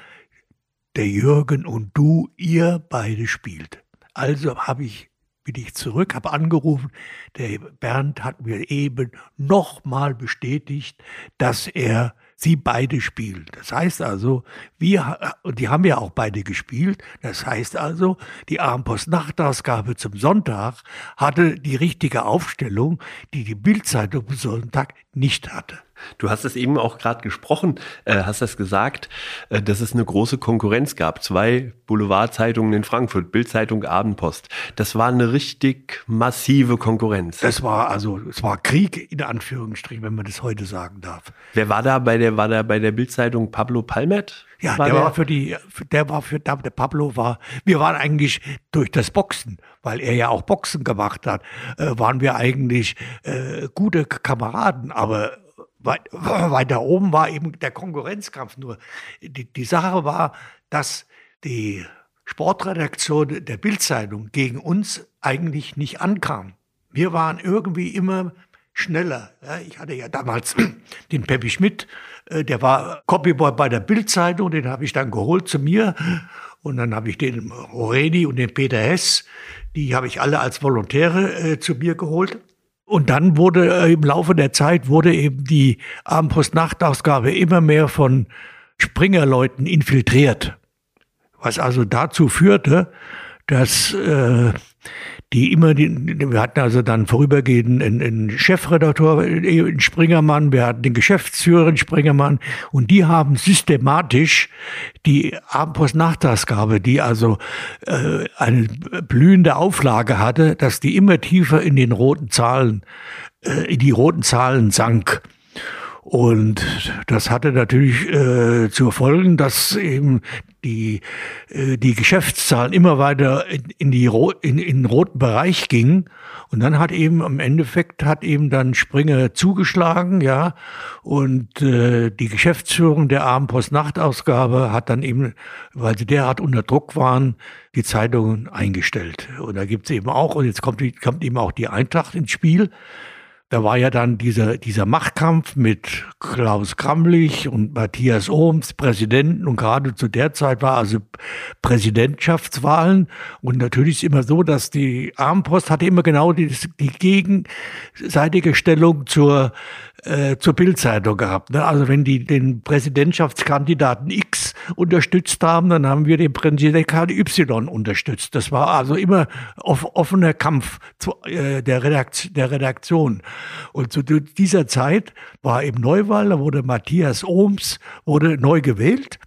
der Jürgen und du, ihr beide spielt. Also habe ich bin ich zurück, habe angerufen. Der Bernd hat mir eben nochmal bestätigt, dass er sie beide spielen. Das heißt also, wir, und die haben ja auch beide gespielt, das heißt also, die Abendpost-Nachtausgabe zum Sonntag hatte die richtige Aufstellung, die die Bildzeitung am Sonntag nicht hatte. Du hast es eben auch gerade gesprochen, äh, hast das gesagt, äh, dass es eine große Konkurrenz gab. Zwei Boulevardzeitungen in Frankfurt, Bildzeitung, Abendpost. Das war eine richtig massive Konkurrenz. Das war also, es war Krieg in Anführungsstrichen, wenn man das heute sagen darf. Wer war da bei der, war da bei der Bildzeitung Pablo Palmet? Ja, war der, der, war für die, der war für, der Pablo war, wir waren eigentlich durch das Boxen, weil er ja auch Boxen gemacht hat, äh, waren wir eigentlich äh, gute Kameraden, aber weiter oben war eben der Konkurrenzkampf nur. Die, die Sache war, dass die Sportredaktion der Bildzeitung gegen uns eigentlich nicht ankam. Wir waren irgendwie immer schneller. Ja, ich hatte ja damals den Peppi Schmidt, äh, der war Copyboy bei der Bildzeitung, den habe ich dann geholt zu mir. Und dann habe ich den Oreni und den Peter Hess, die habe ich alle als Volontäre äh, zu mir geholt. Und dann wurde äh, im Laufe der Zeit wurde eben die Abendpost-Nachtausgabe immer mehr von Springerleuten infiltriert. Was also dazu führte, dass äh, die immer, die, wir hatten also dann vorübergehend einen, einen Chefredakteur in Springermann, wir hatten den Geschäftsführer in Springermann und die haben systematisch die Abendpost-Nachtragsgabe, die also äh, eine blühende Auflage hatte, dass die immer tiefer in den roten Zahlen, äh, in die roten Zahlen sank. Und das hatte natürlich äh, zur Folge, dass eben die, äh, die Geschäftszahlen immer weiter in, in, die, in, in den roten Bereich gingen. Und dann hat eben im Endeffekt hat eben dann Springer zugeschlagen, ja. Und äh, die Geschäftsführung der Abendpost-Nachtausgabe hat dann eben, weil sie derart unter Druck waren, die Zeitungen eingestellt. Und da gibt's eben auch, und jetzt kommt, kommt eben auch die Eintracht ins Spiel. Da war ja dann dieser, dieser Machtkampf mit Klaus Kramlich und Matthias Ohms, Präsidenten. Und gerade zu der Zeit war also Präsidentschaftswahlen. Und natürlich ist immer so, dass die Armpost hatte immer genau die, die gegenseitige Stellung zur äh, zur Bildzeitung gehabt. Ne? Also wenn die den Präsidentschaftskandidaten X unterstützt haben, dann haben wir den Präsidentkandidaten Y unterstützt. Das war also immer off offener Kampf zu, äh, der, Redakt der Redaktion. Und zu dieser Zeit war eben Neuwahl, da wurde Matthias Ohms wurde neu gewählt.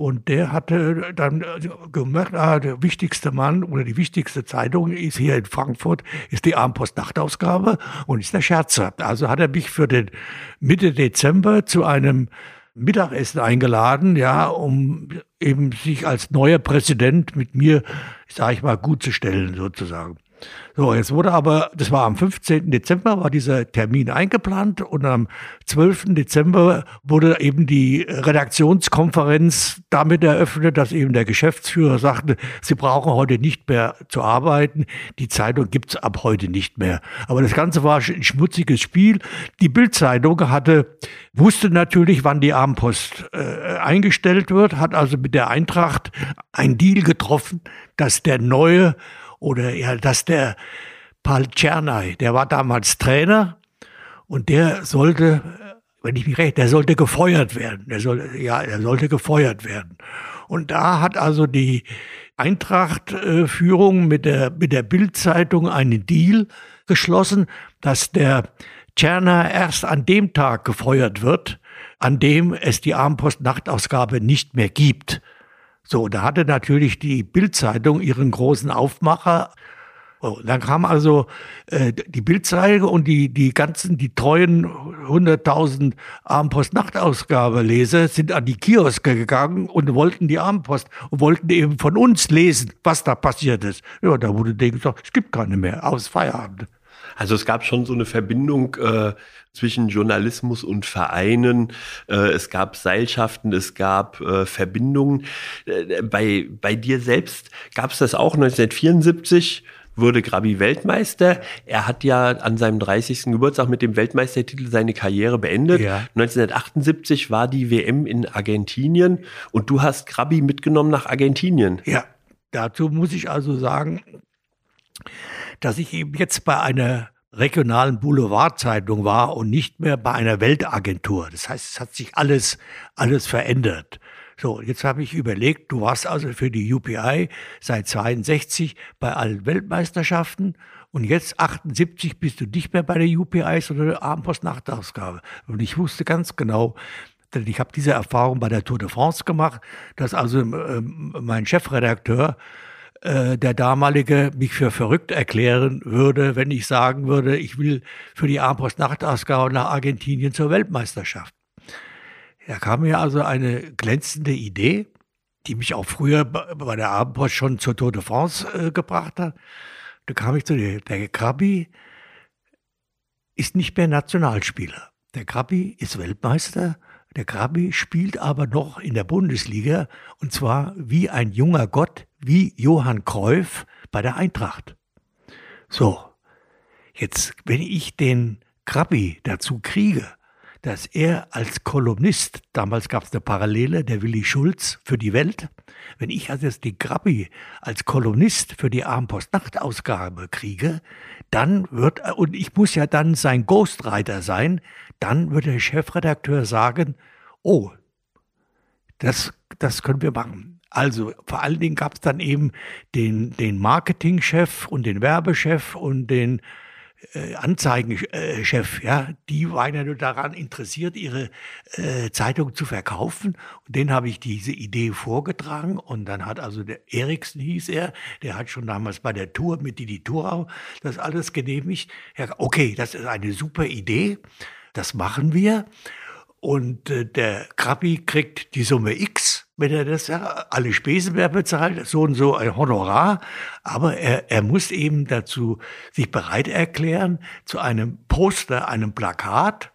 Und der hatte dann äh, gemerkt, ah, der wichtigste Mann oder die wichtigste Zeitung ist hier in Frankfurt, ist die Armpost-Nachtausgabe und ist der Scherzer. Also hat er mich für den Mitte Dezember zu einem Mittagessen eingeladen, ja, um eben sich als neuer Präsident mit mir, sage ich mal, gut zu stellen sozusagen. So, jetzt wurde aber, das war am 15. Dezember, war dieser Termin eingeplant und am 12. Dezember wurde eben die Redaktionskonferenz damit eröffnet, dass eben der Geschäftsführer sagte, Sie brauchen heute nicht mehr zu arbeiten, die Zeitung gibt's ab heute nicht mehr. Aber das Ganze war ein schmutziges Spiel. Die Bildzeitung hatte, wusste natürlich, wann die Abendpost äh, eingestellt wird, hat also mit der Eintracht ein Deal getroffen, dass der neue oder ja, dass der Paul Czernay, der war damals Trainer und der sollte, wenn ich mich recht, der sollte gefeuert werden. Der soll, ja, er sollte gefeuert werden. Und da hat also die Eintracht-Führung mit der, mit der Bild-Zeitung einen Deal geschlossen, dass der Czerner erst an dem Tag gefeuert wird, an dem es die Armpost-Nachtausgabe nicht mehr gibt. So, da hatte natürlich die Bildzeitung ihren großen Aufmacher. Und dann kam also äh, die Bildzeitung und die, die ganzen, die treuen 100.000 Abendpost-Nachtausgabe-Leser sind an die Kioske gegangen und wollten die Abendpost und wollten eben von uns lesen, was da passiert ist. Ja, da wurde denen gesagt, es gibt keine mehr, aus Feierabend. Also es gab schon so eine Verbindung äh, zwischen Journalismus und Vereinen. Äh, es gab Seilschaften, es gab äh, Verbindungen. Äh, bei, bei dir selbst gab es das auch 1974 wurde Grabi Weltmeister. Er hat ja an seinem 30. Geburtstag mit dem Weltmeistertitel seine Karriere beendet. Ja. 1978 war die WM in Argentinien und du hast Grabi mitgenommen nach Argentinien. Ja, dazu muss ich also sagen, dass ich eben jetzt bei einer regionalen Boulevardzeitung war und nicht mehr bei einer Weltagentur. Das heißt, es hat sich alles, alles verändert. So, jetzt habe ich überlegt, du warst also für die UPI seit 62 bei allen Weltmeisterschaften und jetzt 78 bist du nicht mehr bei der UPI, sondern der Abendpost-Nachtausgabe. Und ich wusste ganz genau, denn ich habe diese Erfahrung bei der Tour de France gemacht, dass also äh, mein Chefredakteur äh, der damalige mich für verrückt erklären würde, wenn ich sagen würde, ich will für die Armbrust-Nachtausgabe nach Argentinien zur Weltmeisterschaft. Da kam mir also eine glänzende Idee, die mich auch früher bei der Abendpost schon zur Tour de France äh, gebracht hat. Da kam ich zu dir, der Krabi ist nicht mehr Nationalspieler. Der Krabi ist Weltmeister. Der Krabi spielt aber noch in der Bundesliga und zwar wie ein junger Gott wie Johann Cruyff bei der Eintracht. So, jetzt, wenn ich den Krabbi dazu kriege, dass er als Kolumnist, damals gab es eine Parallele, der Willi Schulz für die Welt, wenn ich also jetzt die Grabbi als Kolumnist für die Abendpost-Nachtausgabe kriege, dann wird, und ich muss ja dann sein Ghostwriter sein, dann wird der Chefredakteur sagen, oh, das, das können wir machen. Also vor allen Dingen gab es dann eben den, den Marketingchef und den Werbechef und den äh, Anzeigenchef, ja, die waren ja nur daran interessiert, ihre äh, Zeitung zu verkaufen. Und den habe ich diese Idee vorgetragen. Und dann hat also der Eriksen hieß er, der hat schon damals bei der Tour mit Didi Thurau das alles genehmigt. Ja, okay, das ist eine super Idee. Das machen wir. Und äh, der Krabbi kriegt die Summe X, wenn er das alle Spesen mehr bezahlt, so und so ein Honorar. Aber er, er muss eben dazu sich bereit erklären, zu einem Poster, einem Plakat,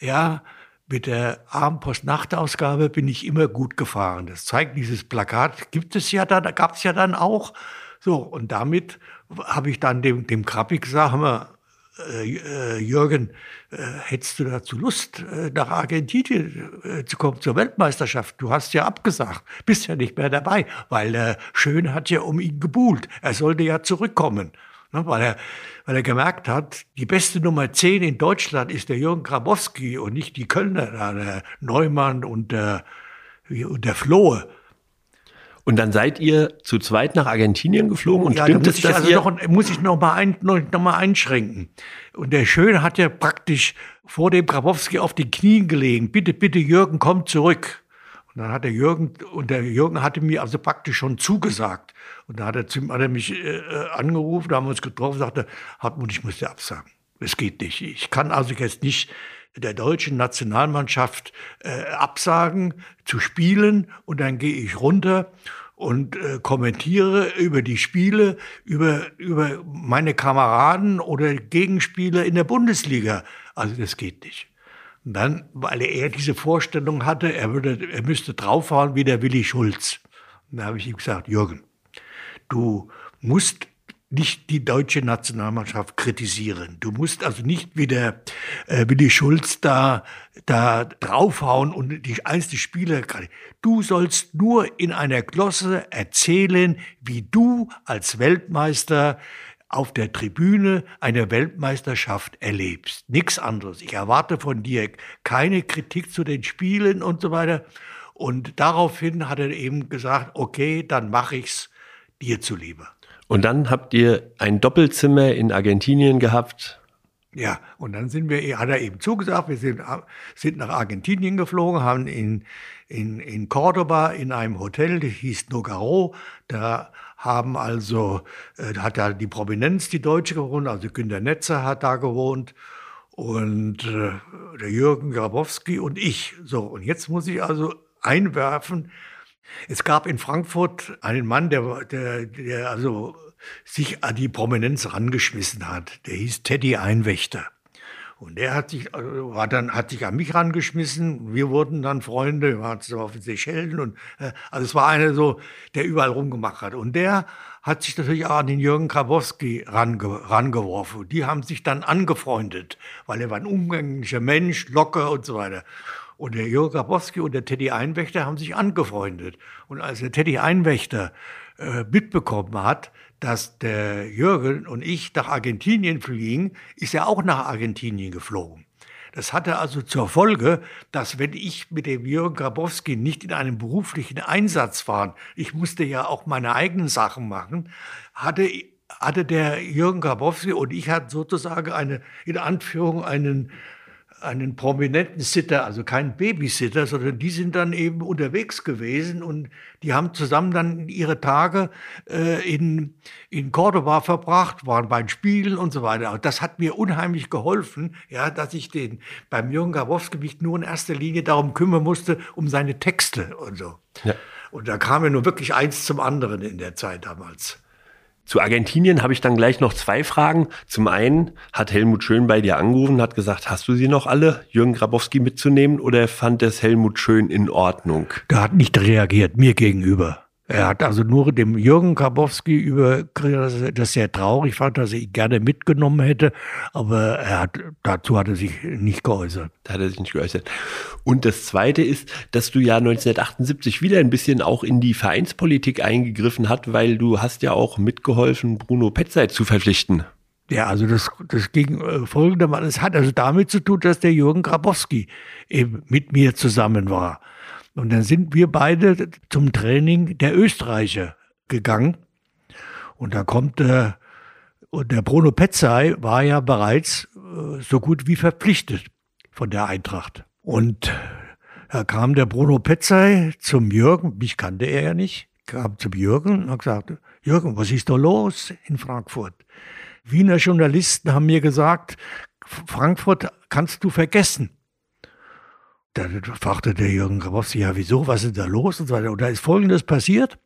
ja, mit der Abendpost-Nachtausgabe bin ich immer gut gefahren. Das zeigt dieses Plakat, gibt es ja dann, gab es ja dann auch. So, und damit habe ich dann dem, dem Krabbi gesagt, hör mal, äh, äh, Jürgen, äh, hättest du dazu Lust, nach Argentinien zu kommen zur Weltmeisterschaft? Du hast ja abgesagt, bist ja nicht mehr dabei, weil Schön hat ja um ihn gebuhlt. Er sollte ja zurückkommen. Ne, weil, er, weil er gemerkt hat, die beste Nummer 10 in Deutschland ist der Jürgen Grabowski und nicht die Kölner, der Neumann und der, und der Flohe. Und dann seid ihr zu zweit nach Argentinien geflogen und ja, stimmt da es, dass also ihr... Noch, muss ich noch mal, ein, noch, noch mal einschränken. Und der Schön hat ja praktisch vor dem Grabowski auf den Knien gelegen. Bitte, bitte, Jürgen, komm zurück. Und dann hat der Jürgen, und der Jürgen hatte mir also praktisch schon zugesagt. Und da hat er, hat er mich äh, angerufen, da haben wir uns getroffen, sagte, Hartmut, ich muss dir absagen. Es geht nicht. Ich kann also jetzt nicht der deutschen Nationalmannschaft äh, absagen zu spielen und dann gehe ich runter und äh, kommentiere über die Spiele, über, über meine Kameraden oder Gegenspieler in der Bundesliga. Also das geht nicht. Und dann, weil er diese Vorstellung hatte, er, würde, er müsste draufhauen wie der Willi Schulz. Und da habe ich ihm gesagt, Jürgen, du musst nicht die deutsche Nationalmannschaft kritisieren. Du musst also nicht wie der äh, Willi Schulz da, da draufhauen und die einzelnen Spieler. Du sollst nur in einer Glosse erzählen, wie du als Weltmeister auf der Tribüne eine Weltmeisterschaft erlebst. Nichts anderes. Ich erwarte von dir keine Kritik zu den Spielen und so weiter. Und daraufhin hat er eben gesagt, okay, dann mache ich's dir zuliebe. Und dann habt ihr ein Doppelzimmer in Argentinien gehabt. Ja, und dann sind wir, hat er eben zugesagt, wir sind, sind nach Argentinien geflogen, haben in, in, in Cordoba in einem Hotel, das hieß Nogaro, da haben also, äh, hat da die Prominenz, die Deutsche gewohnt, also Günter Netzer hat da gewohnt und äh, der Jürgen Grabowski und ich. So, und jetzt muss ich also einwerfen, es gab in Frankfurt einen Mann, der, der, der also sich an die Prominenz rangeschmissen hat. Der hieß Teddy Einwächter. Und der hat sich, also war dann, hat sich an mich rangeschmissen. Wir wurden dann Freunde, wir waren zusammen auf den Seychellen und, äh, also es war einer so, der überall rumgemacht hat. Und der hat sich natürlich auch an den Jürgen Grabowski range, rangeworfen. Die haben sich dann angefreundet, weil er war ein umgänglicher Mensch, locker und so weiter. Und der Jürgen Grabowski und der Teddy Einwächter haben sich angefreundet. Und als der Teddy Einwächter äh, mitbekommen hat, dass der Jürgen und ich nach Argentinien fliegen, ist er auch nach Argentinien geflogen. Das hatte also zur Folge, dass wenn ich mit dem Jürgen Grabowski nicht in einem beruflichen Einsatz war, ich musste ja auch meine eigenen Sachen machen, hatte hatte der Jürgen Grabowski und ich hatten sozusagen eine, in Anführung, einen einen prominenten Sitter, also kein Babysitter, sondern die sind dann eben unterwegs gewesen und die haben zusammen dann ihre Tage äh, in, in Cordoba verbracht, waren bei den Spielen und so weiter. Und das hat mir unheimlich geholfen, ja, dass ich den beim Jürgen Grabowski mich nur in erster Linie darum kümmern musste, um seine Texte und so. Ja. Und da kam ja nur wirklich eins zum anderen in der Zeit damals. Zu Argentinien habe ich dann gleich noch zwei Fragen. Zum einen hat Helmut Schön bei dir angerufen und hat gesagt, hast du sie noch alle, Jürgen Grabowski mitzunehmen oder fand es Helmut Schön in Ordnung? Der hat nicht reagiert, mir gegenüber. Er hat also nur dem Jürgen Karbowski über, dass er sehr traurig fand, dass er ihn gerne mitgenommen hätte, aber er hat, dazu hat er sich nicht geäußert. Da hat er sich nicht geäußert. Und das Zweite ist, dass du ja 1978 wieder ein bisschen auch in die Vereinspolitik eingegriffen hast, weil du hast ja auch mitgeholfen, Bruno Petzey zu verpflichten. Ja, also das, das ging äh, folgendermaßen. Es hat also damit zu tun, dass der Jürgen Grabowski eben mit mir zusammen war. Und dann sind wir beide zum Training der Österreicher gegangen. Und da kommt der, und der Bruno Petzai war ja bereits äh, so gut wie verpflichtet von der Eintracht. Und da kam der Bruno Petzai zum Jürgen, mich kannte er ja nicht, kam zum Jürgen und hat gesagt, Jürgen, was ist da los in Frankfurt? Wiener Journalisten haben mir gesagt, Frankfurt kannst du vergessen. Da fragte der Jürgen Grabowski, ja, wieso, was ist da los? Und, so weiter. und da ist Folgendes passiert.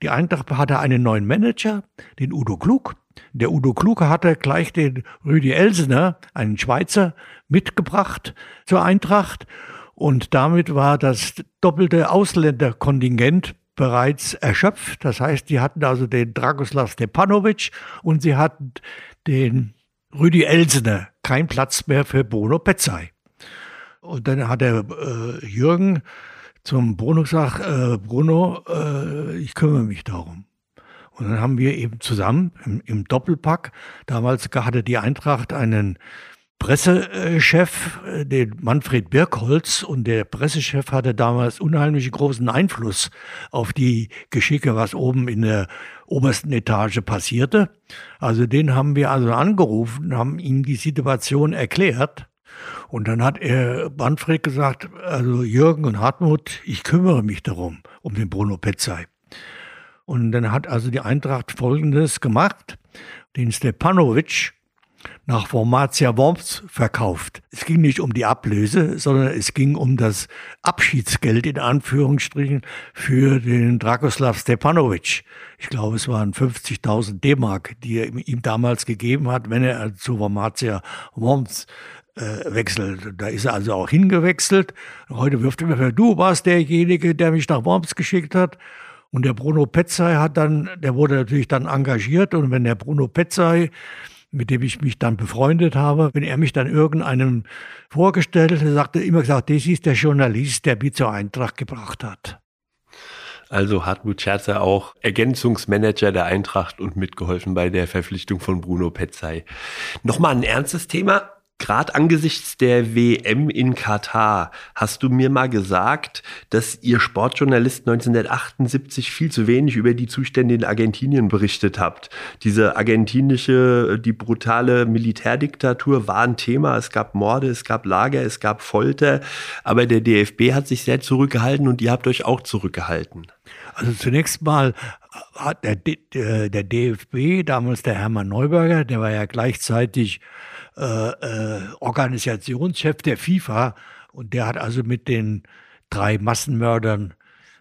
Die Eintracht hatte einen neuen Manager, den Udo Klug. Der Udo Klug hatte gleich den Rüdi Elsener, einen Schweizer, mitgebracht zur Eintracht. Und damit war das doppelte Ausländerkontingent bereits erschöpft. Das heißt, die hatten also den Dragoslav Stepanovic und sie hatten den Rüdi Elsener. Kein Platz mehr für Bruno Petzai. Und dann hat der äh, Jürgen zum Bruno gesagt, äh, Bruno, äh, ich kümmere mich darum. Und dann haben wir eben zusammen im, im Doppelpack, damals hatte die Eintracht einen Pressechef, äh, den Manfred Birkholz, und der Pressechef hatte damals unheimlich großen Einfluss auf die Geschicke, was oben in der obersten Etage passierte. Also den haben wir also angerufen, haben ihm die Situation erklärt. Und dann hat er Manfred gesagt, also Jürgen und Hartmut, ich kümmere mich darum, um den Bruno Petzai. Und dann hat also die Eintracht Folgendes gemacht, den Stepanovic nach Formatia Worms verkauft. Es ging nicht um die Ablöse, sondern es ging um das Abschiedsgeld in Anführungsstrichen für den Dragoslav Stepanovic. Ich glaube, es waren 50.000 D-Mark, die er ihm damals gegeben hat, wenn er zu Formatia Worms äh, wechselt. Da ist er also auch hingewechselt. Heute wirft er mir, du warst derjenige, der mich nach Worms geschickt hat. Und der Bruno Petzai hat dann, der wurde natürlich dann engagiert. Und wenn der Bruno Petzai, mit dem ich mich dann befreundet habe, wenn er mich dann irgendeinem vorgestellt hat, sagte er immer gesagt, das ist der Journalist, der mich zur Eintracht gebracht hat. Also Hartmut Scherzer auch Ergänzungsmanager der Eintracht und mitgeholfen bei der Verpflichtung von Bruno Petzai. Nochmal ein ernstes Thema. Gerade angesichts der WM in Katar hast du mir mal gesagt, dass ihr Sportjournalist 1978 viel zu wenig über die Zustände in Argentinien berichtet habt. Diese argentinische, die brutale Militärdiktatur war ein Thema. Es gab Morde, es gab Lager, es gab Folter. Aber der DFB hat sich sehr zurückgehalten und ihr habt euch auch zurückgehalten. Also zunächst mal hat der, der DFB, damals der Hermann Neuberger, der war ja gleichzeitig äh, äh, Organisationschef der FIFA und der hat also mit den drei Massenmördern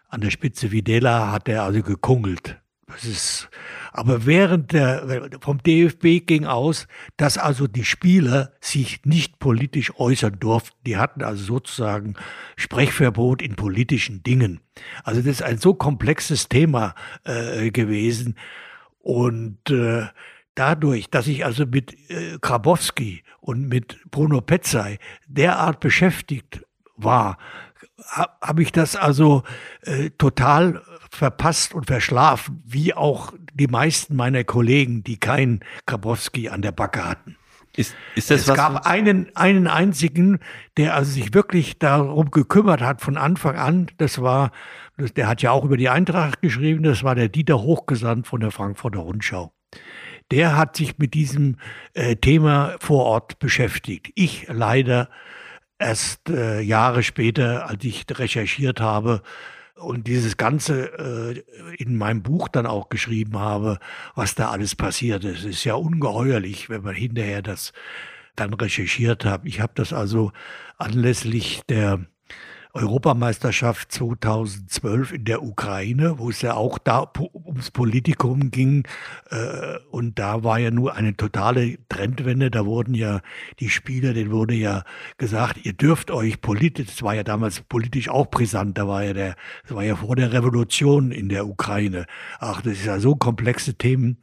an der Spitze Videla hat er also gekungelt. Das ist, aber während der, vom DFB ging aus, dass also die Spieler sich nicht politisch äußern durften. Die hatten also sozusagen Sprechverbot in politischen Dingen. Also das ist ein so komplexes Thema äh, gewesen. Und äh, dadurch, dass ich also mit äh, Grabowski und mit Bruno Petzai derart beschäftigt war, habe hab ich das also äh, total verpasst und verschlafen, wie auch die meisten meiner Kollegen, die keinen Grabowski an der Backe hatten. Ist, ist das es was gab einen, einen einzigen, der also sich wirklich darum gekümmert hat von Anfang an. Das war, der hat ja auch über die Eintracht geschrieben, das war der Dieter Hochgesandt von der Frankfurter Rundschau der hat sich mit diesem äh, Thema vor Ort beschäftigt. Ich leider erst äh, Jahre später, als ich recherchiert habe und dieses Ganze äh, in meinem Buch dann auch geschrieben habe, was da alles passiert ist. Es ist ja ungeheuerlich, wenn man hinterher das dann recherchiert hat. Ich habe das also anlässlich der Europameisterschaft 2012 in der Ukraine, wo es ja auch da ums Politikum ging. Äh, und da war ja nur eine totale Trendwende. Da wurden ja die Spieler, denen wurde ja gesagt, ihr dürft euch politisch, das war ja damals politisch auch brisant, da war ja der, das war ja vor der Revolution in der Ukraine. Ach, das ist ja so komplexe Themen.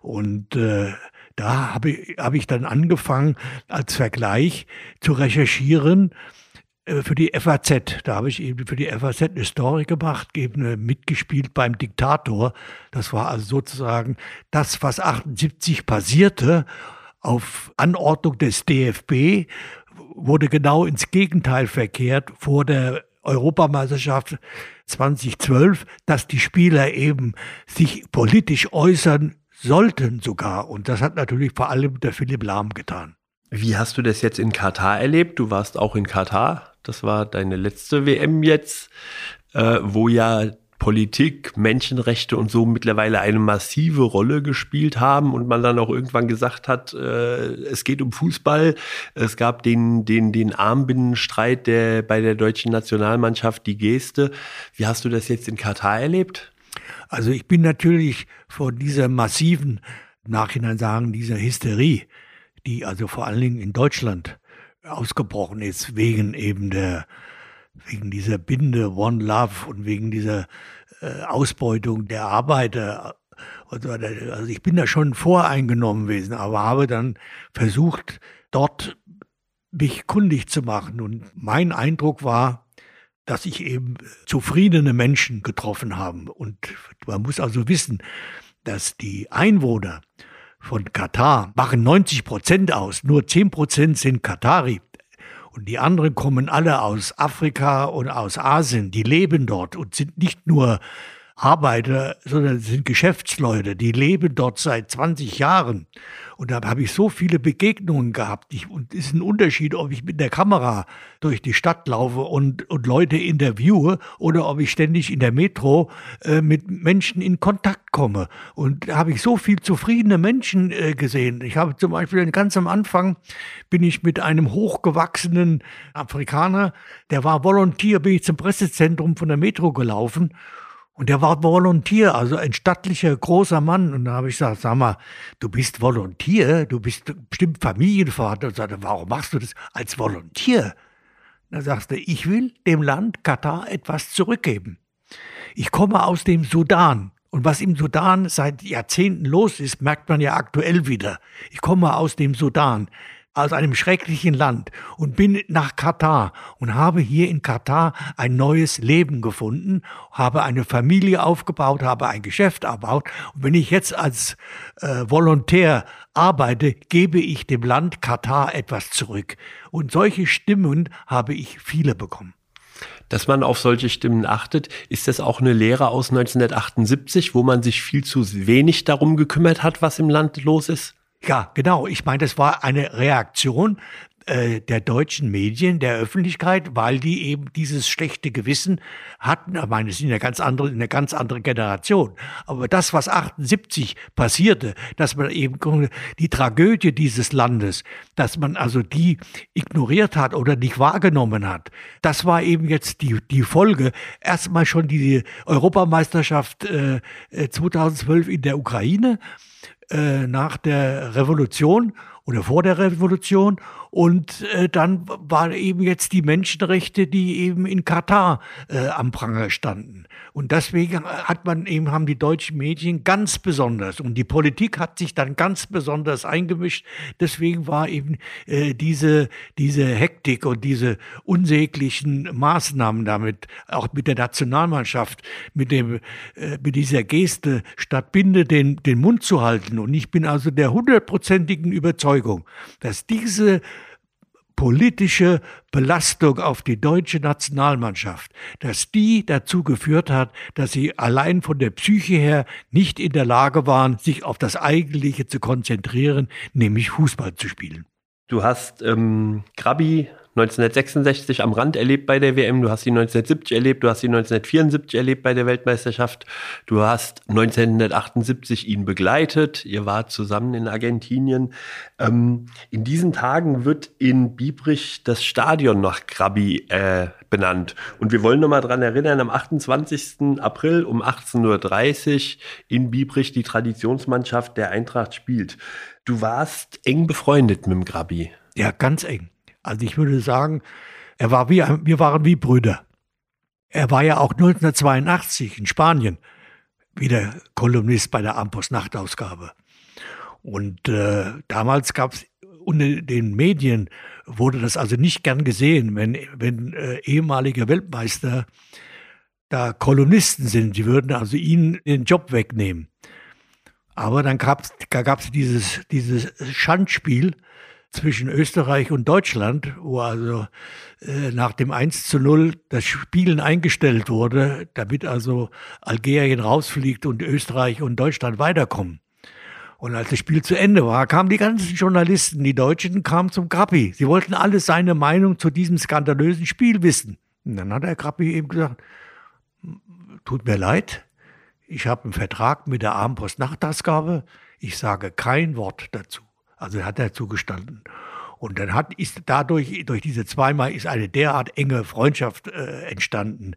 Und äh, da habe ich, hab ich dann angefangen, als Vergleich zu recherchieren, für die FAZ. Da habe ich eben für die FAZ eine Story gemacht, eben äh, mitgespielt beim Diktator. Das war also sozusagen das, was 78 passierte. Auf Anordnung des DFB wurde genau ins Gegenteil verkehrt vor der Europameisterschaft 2012, dass die Spieler eben sich politisch äußern sollten sogar. Und das hat natürlich vor allem der Philipp Lahm getan. Wie hast du das jetzt in Katar erlebt? Du warst auch in Katar. Das war deine letzte WM jetzt, äh, wo ja Politik, Menschenrechte und so mittlerweile eine massive Rolle gespielt haben und man dann auch irgendwann gesagt hat, äh, es geht um Fußball. Es gab den, den, den Armbindenstreit der, bei der deutschen Nationalmannschaft, die Geste. Wie hast du das jetzt in Katar erlebt? Also ich bin natürlich vor dieser massiven, Nachhinein sagen, dieser Hysterie, die also vor allen Dingen in Deutschland ausgebrochen ist wegen eben der wegen dieser Binde One Love und wegen dieser äh, Ausbeutung der Arbeiter. Also ich bin da schon voreingenommen gewesen, aber habe dann versucht, dort mich kundig zu machen. Und mein Eindruck war, dass ich eben zufriedene Menschen getroffen habe. Und man muss also wissen, dass die Einwohner von Katar machen 90 Prozent aus, nur 10 Prozent sind Katari. Und die anderen kommen alle aus Afrika und aus Asien, die leben dort und sind nicht nur Arbeiter, sondern sind Geschäftsleute, die leben dort seit 20 Jahren. Und da habe ich so viele Begegnungen gehabt. Ich, und es ist ein Unterschied, ob ich mit der Kamera durch die Stadt laufe und, und Leute interviewe oder ob ich ständig in der Metro äh, mit Menschen in Kontakt komme. Und da habe ich so viel zufriedene Menschen äh, gesehen. Ich habe zum Beispiel ganz am Anfang bin ich mit einem hochgewachsenen Afrikaner, der war Volontier, bin ich zum Pressezentrum von der Metro gelaufen und der war Volontier, also ein stattlicher, großer Mann. Und da habe ich gesagt, sag mal, du bist Volontier, du bist bestimmt Familienvater. Und sagte, warum machst du das als Volontier? Da sagst du, ich will dem Land Katar etwas zurückgeben. Ich komme aus dem Sudan. Und was im Sudan seit Jahrzehnten los ist, merkt man ja aktuell wieder. Ich komme aus dem Sudan aus einem schrecklichen Land und bin nach Katar und habe hier in Katar ein neues Leben gefunden, habe eine Familie aufgebaut, habe ein Geschäft erbaut. Und wenn ich jetzt als äh, Volontär arbeite, gebe ich dem Land Katar etwas zurück. Und solche Stimmen habe ich viele bekommen. Dass man auf solche Stimmen achtet, ist das auch eine Lehre aus 1978, wo man sich viel zu wenig darum gekümmert hat, was im Land los ist? Ja, genau. Ich meine, das war eine Reaktion äh, der deutschen Medien, der Öffentlichkeit, weil die eben dieses schlechte Gewissen hatten. Ich meine, es ist eine ganz andere, eine ganz andere Generation. Aber das, was 78 passierte, dass man eben die Tragödie dieses Landes, dass man also die ignoriert hat oder nicht wahrgenommen hat, das war eben jetzt die, die Folge. Erstmal schon die Europameisterschaft äh, 2012 äh, in der Ukraine äh, nach der Revolution oder vor der Revolution. Und äh, dann waren eben jetzt die Menschenrechte, die eben in Katar äh, am Pranger standen. Und deswegen hat man eben, haben die deutschen Medien ganz besonders, und die Politik hat sich dann ganz besonders eingemischt. Deswegen war eben äh, diese, diese Hektik und diese unsäglichen Maßnahmen damit, auch mit der Nationalmannschaft, mit dem, äh, mit dieser Geste, statt Binde den, den Mund zu halten. Und ich bin also der hundertprozentigen Überzeugung, dass diese politische Belastung auf die deutsche Nationalmannschaft, dass die dazu geführt hat, dass sie allein von der Psyche her nicht in der Lage waren, sich auf das Eigentliche zu konzentrieren, nämlich Fußball zu spielen. Du hast ähm, Krabi 1966 am Rand erlebt bei der WM, du hast sie 1970 erlebt, du hast sie 1974 erlebt bei der Weltmeisterschaft, du hast 1978 ihn begleitet, ihr wart zusammen in Argentinien. Ähm, in diesen Tagen wird in Biebrich das Stadion nach Krabi äh, benannt. Und wir wollen nochmal dran erinnern, am 28. April um 18.30 Uhr in Biebrich die Traditionsmannschaft der Eintracht spielt. Du warst eng befreundet mit dem Grabi. Ja, ganz eng. Also ich würde sagen, er war wie, wir waren wie Brüder. Er war ja auch 1982 in Spanien wieder Kolumnist bei der Ampos Nachtausgabe. Und äh, damals gab es unter den Medien wurde das also nicht gern gesehen, wenn, wenn äh, ehemalige Weltmeister da Kolumnisten sind. Die würden also ihnen den Job wegnehmen. Aber dann gab es dieses, dieses Schandspiel zwischen Österreich und Deutschland, wo also äh, nach dem 1 zu 0 das Spielen eingestellt wurde, damit also Algerien rausfliegt und Österreich und Deutschland weiterkommen. Und als das Spiel zu Ende war, kamen die ganzen Journalisten, die Deutschen, kamen zum Grappi. Sie wollten alle seine Meinung zu diesem skandalösen Spiel wissen. Und dann hat der Grappi eben gesagt, tut mir leid, ich habe einen Vertrag mit der Abendpost Nachtausgabe, ich sage kein Wort dazu. Also hat er zugestanden. Und dann hat, ist dadurch, durch diese zweimal, ist eine derart enge Freundschaft äh, entstanden.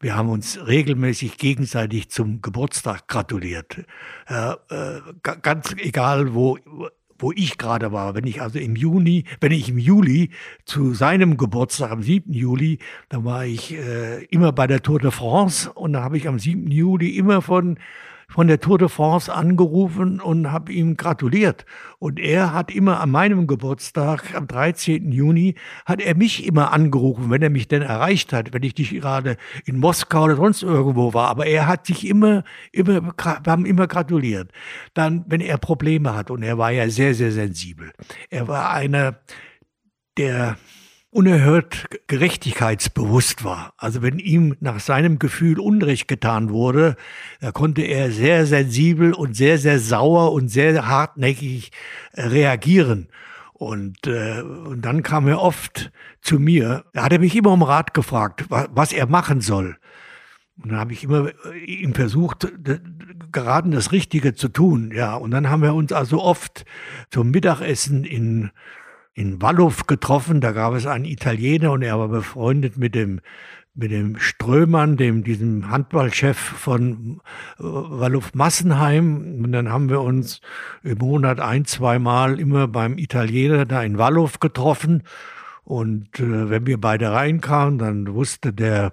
Wir haben uns regelmäßig gegenseitig zum Geburtstag gratuliert. Äh, äh, ganz egal, wo, wo ich gerade war. Wenn ich also im Juni, wenn ich im Juli zu seinem Geburtstag am 7. Juli, dann war ich äh, immer bei der Tour de France und da habe ich am 7. Juli immer von von der Tour de France angerufen und habe ihm gratuliert. Und er hat immer an meinem Geburtstag, am 13. Juni, hat er mich immer angerufen, wenn er mich denn erreicht hat, wenn ich nicht gerade in Moskau oder sonst irgendwo war. Aber er hat sich immer, immer, wir haben immer gratuliert. Dann, wenn er Probleme hat, und er war ja sehr, sehr sensibel. Er war einer, der unerhört gerechtigkeitsbewusst war. Also wenn ihm nach seinem Gefühl Unrecht getan wurde, da konnte er sehr sensibel und sehr, sehr sauer und sehr hartnäckig äh, reagieren. Und, äh, und dann kam er oft zu mir. Da hat er mich immer um Rat gefragt, was er machen soll. Und dann habe ich immer äh, ihm versucht, geraten das Richtige zu tun. Ja, und dann haben wir uns also oft zum Mittagessen in in Walluf getroffen. Da gab es einen Italiener und er war befreundet mit dem mit dem Strömern, dem diesem Handballchef von äh, Walluf Massenheim. Und dann haben wir uns im Monat ein, zweimal immer beim Italiener da in Walluf getroffen. Und äh, wenn wir beide reinkamen, dann wusste der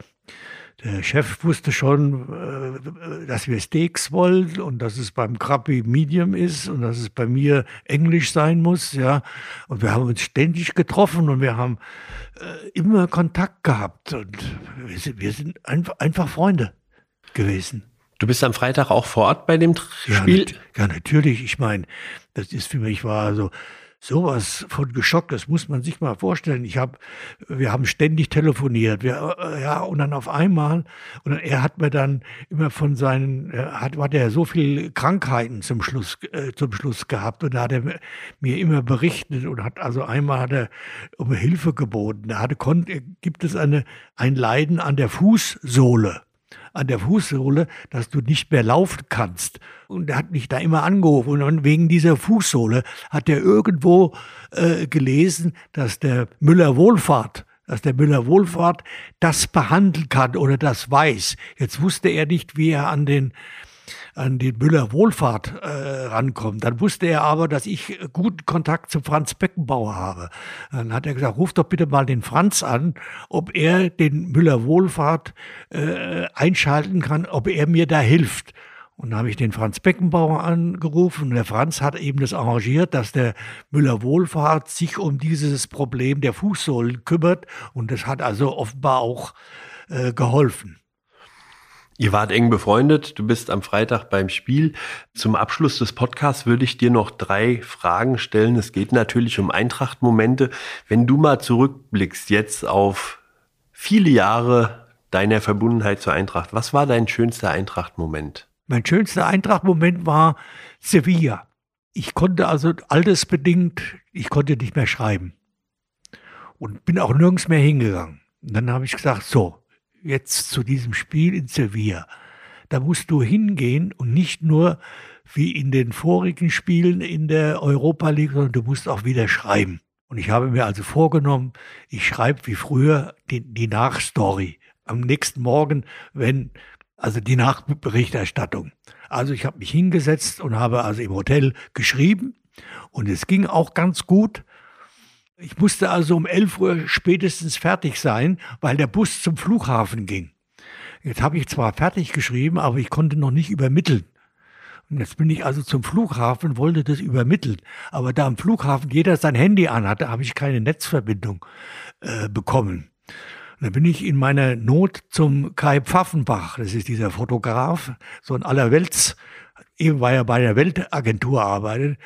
der Chef wusste schon, äh, dass wir Steaks wollen und dass es beim Krabby Medium ist und dass es bei mir Englisch sein muss, ja. Und wir haben uns ständig getroffen und wir haben äh, immer Kontakt gehabt und wir sind, wir sind einfach, Freunde gewesen. Du bist am Freitag auch vor Ort bei dem Spiel? Ja, ja natürlich. Ich meine, das ist für mich war so sowas von geschockt, das muss man sich mal vorstellen. Ich habe, wir haben ständig telefoniert, wir, äh, ja, und dann auf einmal, und er hat mir dann immer von seinen, hat, hat er so viele Krankheiten zum Schluss, äh, zum Schluss gehabt, und da hat er mir immer berichtet und hat, also einmal hat er um Hilfe geboten. Da hatte, konnte, gibt es eine, ein Leiden an der Fußsohle an der Fußsohle, dass du nicht mehr laufen kannst. Und er hat mich da immer angerufen. Und wegen dieser Fußsohle hat er irgendwo äh, gelesen, dass der Müller Wohlfahrt dass der Müller Wohlfahrt das behandeln kann oder das weiß. Jetzt wusste er nicht, wie er an den an den Müller Wohlfahrt äh, rankommt. Dann wusste er aber, dass ich guten Kontakt zu Franz Beckenbauer habe. Dann hat er gesagt, ruf doch bitte mal den Franz an, ob er den Müller Wohlfahrt äh, einschalten kann, ob er mir da hilft. Und da habe ich den Franz Beckenbauer angerufen und der Franz hat eben das arrangiert, dass der Müller Wohlfahrt sich um dieses Problem der Fußsohlen kümmert und das hat also offenbar auch äh, geholfen. Ihr wart eng befreundet, du bist am Freitag beim Spiel. Zum Abschluss des Podcasts würde ich dir noch drei Fragen stellen. Es geht natürlich um Eintracht-Momente. Wenn du mal zurückblickst jetzt auf viele Jahre deiner Verbundenheit zur Eintracht, was war dein schönster Eintracht-Moment? Mein schönster Eintracht-Moment war Sevilla. Ich konnte also altersbedingt, ich konnte nicht mehr schreiben. und bin auch nirgends mehr hingegangen. Und dann habe ich gesagt, so, jetzt zu diesem Spiel in Sevilla. Da musst du hingehen und nicht nur wie in den vorigen Spielen in der Europa League, sondern du musst auch wieder schreiben. Und ich habe mir also vorgenommen, ich schreibe wie früher die, die Nachstory am nächsten Morgen, wenn also die Nachberichterstattung. Also ich habe mich hingesetzt und habe also im Hotel geschrieben und es ging auch ganz gut. Ich musste also um 11 Uhr spätestens fertig sein, weil der Bus zum Flughafen ging. Jetzt habe ich zwar fertig geschrieben, aber ich konnte noch nicht übermitteln. Und jetzt bin ich also zum Flughafen, wollte das übermitteln. Aber da am Flughafen jeder sein Handy anhatte, habe ich keine Netzverbindung äh, bekommen. Und dann bin ich in meiner Not zum Kai Pfaffenbach, das ist dieser Fotograf, so ein allerwelts, eben weil er bei der Weltagentur arbeitet,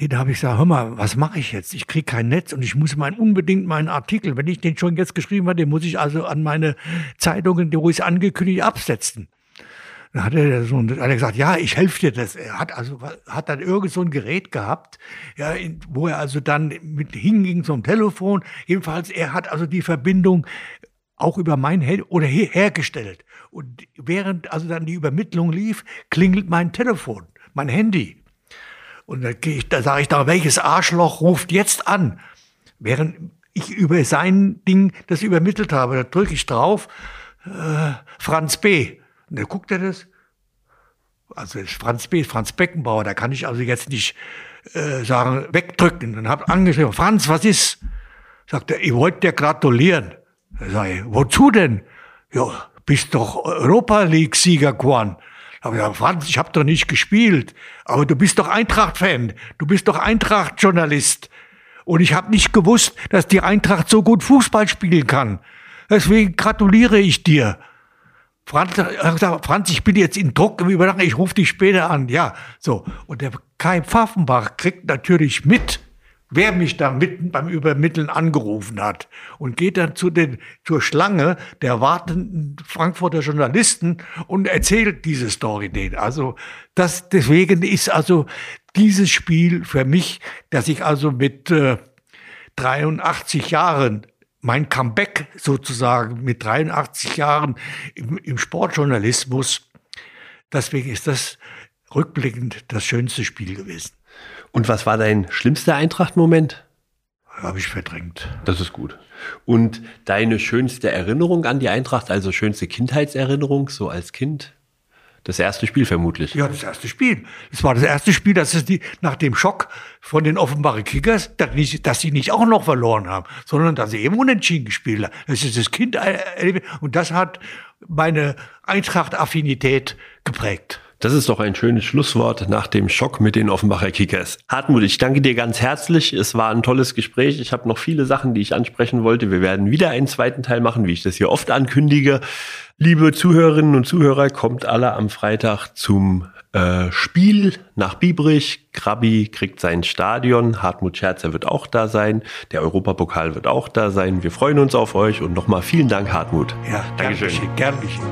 den habe ich gesagt, hör mal, was mache ich jetzt? Ich kriege kein Netz und ich muss mein, unbedingt meinen Artikel, wenn ich den schon jetzt geschrieben habe, den muss ich also an meine Zeitungen, ich es angekündigt, absetzen. Dann hat er so hat er gesagt, ja, ich helfe dir das. Er hat also hat dann irgend so ein Gerät gehabt, ja, wo er also dann mit hinging zum Telefon. Jedenfalls, er hat also die Verbindung auch über mein Handy oder her hergestellt. Und während also dann die Übermittlung lief, klingelt mein Telefon, mein Handy. Und da, da sage ich da, welches Arschloch ruft jetzt an? Während ich über sein Ding das übermittelt habe, da drücke ich drauf, äh, Franz B. Und dann guckt er das. Also Franz B., Franz Beckenbauer, da kann ich also jetzt nicht äh, sagen, wegdrücken. Dann habe angeschrieben, Franz, was ist? Sagt er, ich wollte dir gratulieren. Da sag ich, wozu denn? Ja, bist doch Europa League-Sieger geworden. Ich gesagt, Franz, ich habe doch nicht gespielt. Aber du bist doch Eintracht-Fan. Du bist doch Eintracht-Journalist. Und ich habe nicht gewusst, dass die Eintracht so gut Fußball spielen kann. Deswegen gratuliere ich dir. Franz, Franz, ich bin jetzt in Druck im Übernachten, ich rufe dich später an. Ja, so. Und der Kai Pfaffenbach kriegt natürlich mit, wer mich da mitten beim Übermitteln angerufen hat und geht dann zu den, zur Schlange der wartenden Frankfurter Journalisten und erzählt diese Story denen. Also das, deswegen ist also dieses Spiel für mich, dass ich also mit äh, 83 Jahren mein Comeback sozusagen mit 83 Jahren im, im Sportjournalismus. Deswegen ist das rückblickend das schönste Spiel gewesen. Und was war dein schlimmster Eintracht-Moment? Habe ich verdrängt. Das ist gut. Und deine schönste Erinnerung an die Eintracht, also schönste Kindheitserinnerung, so als Kind? Das erste Spiel vermutlich. Ja, das erste Spiel. Es war das erste Spiel, dass es die, nach dem Schock von den Offenbarer Kickers, dass, nicht, dass sie nicht auch noch verloren haben, sondern dass sie eben unentschieden gespielt haben. Das ist das Kind, und das hat meine Eintracht-Affinität geprägt. Das ist doch ein schönes Schlusswort nach dem Schock mit den Offenbacher Kickers. Hartmut, ich danke dir ganz herzlich. Es war ein tolles Gespräch. Ich habe noch viele Sachen, die ich ansprechen wollte. Wir werden wieder einen zweiten Teil machen, wie ich das hier oft ankündige. Liebe Zuhörerinnen und Zuhörer, kommt alle am Freitag zum äh, Spiel nach Biebrich. Krabi kriegt sein Stadion. Hartmut Scherzer wird auch da sein. Der Europapokal wird auch da sein. Wir freuen uns auf euch und nochmal vielen Dank, Hartmut. Ja, Dankeschön. Gern geschehen.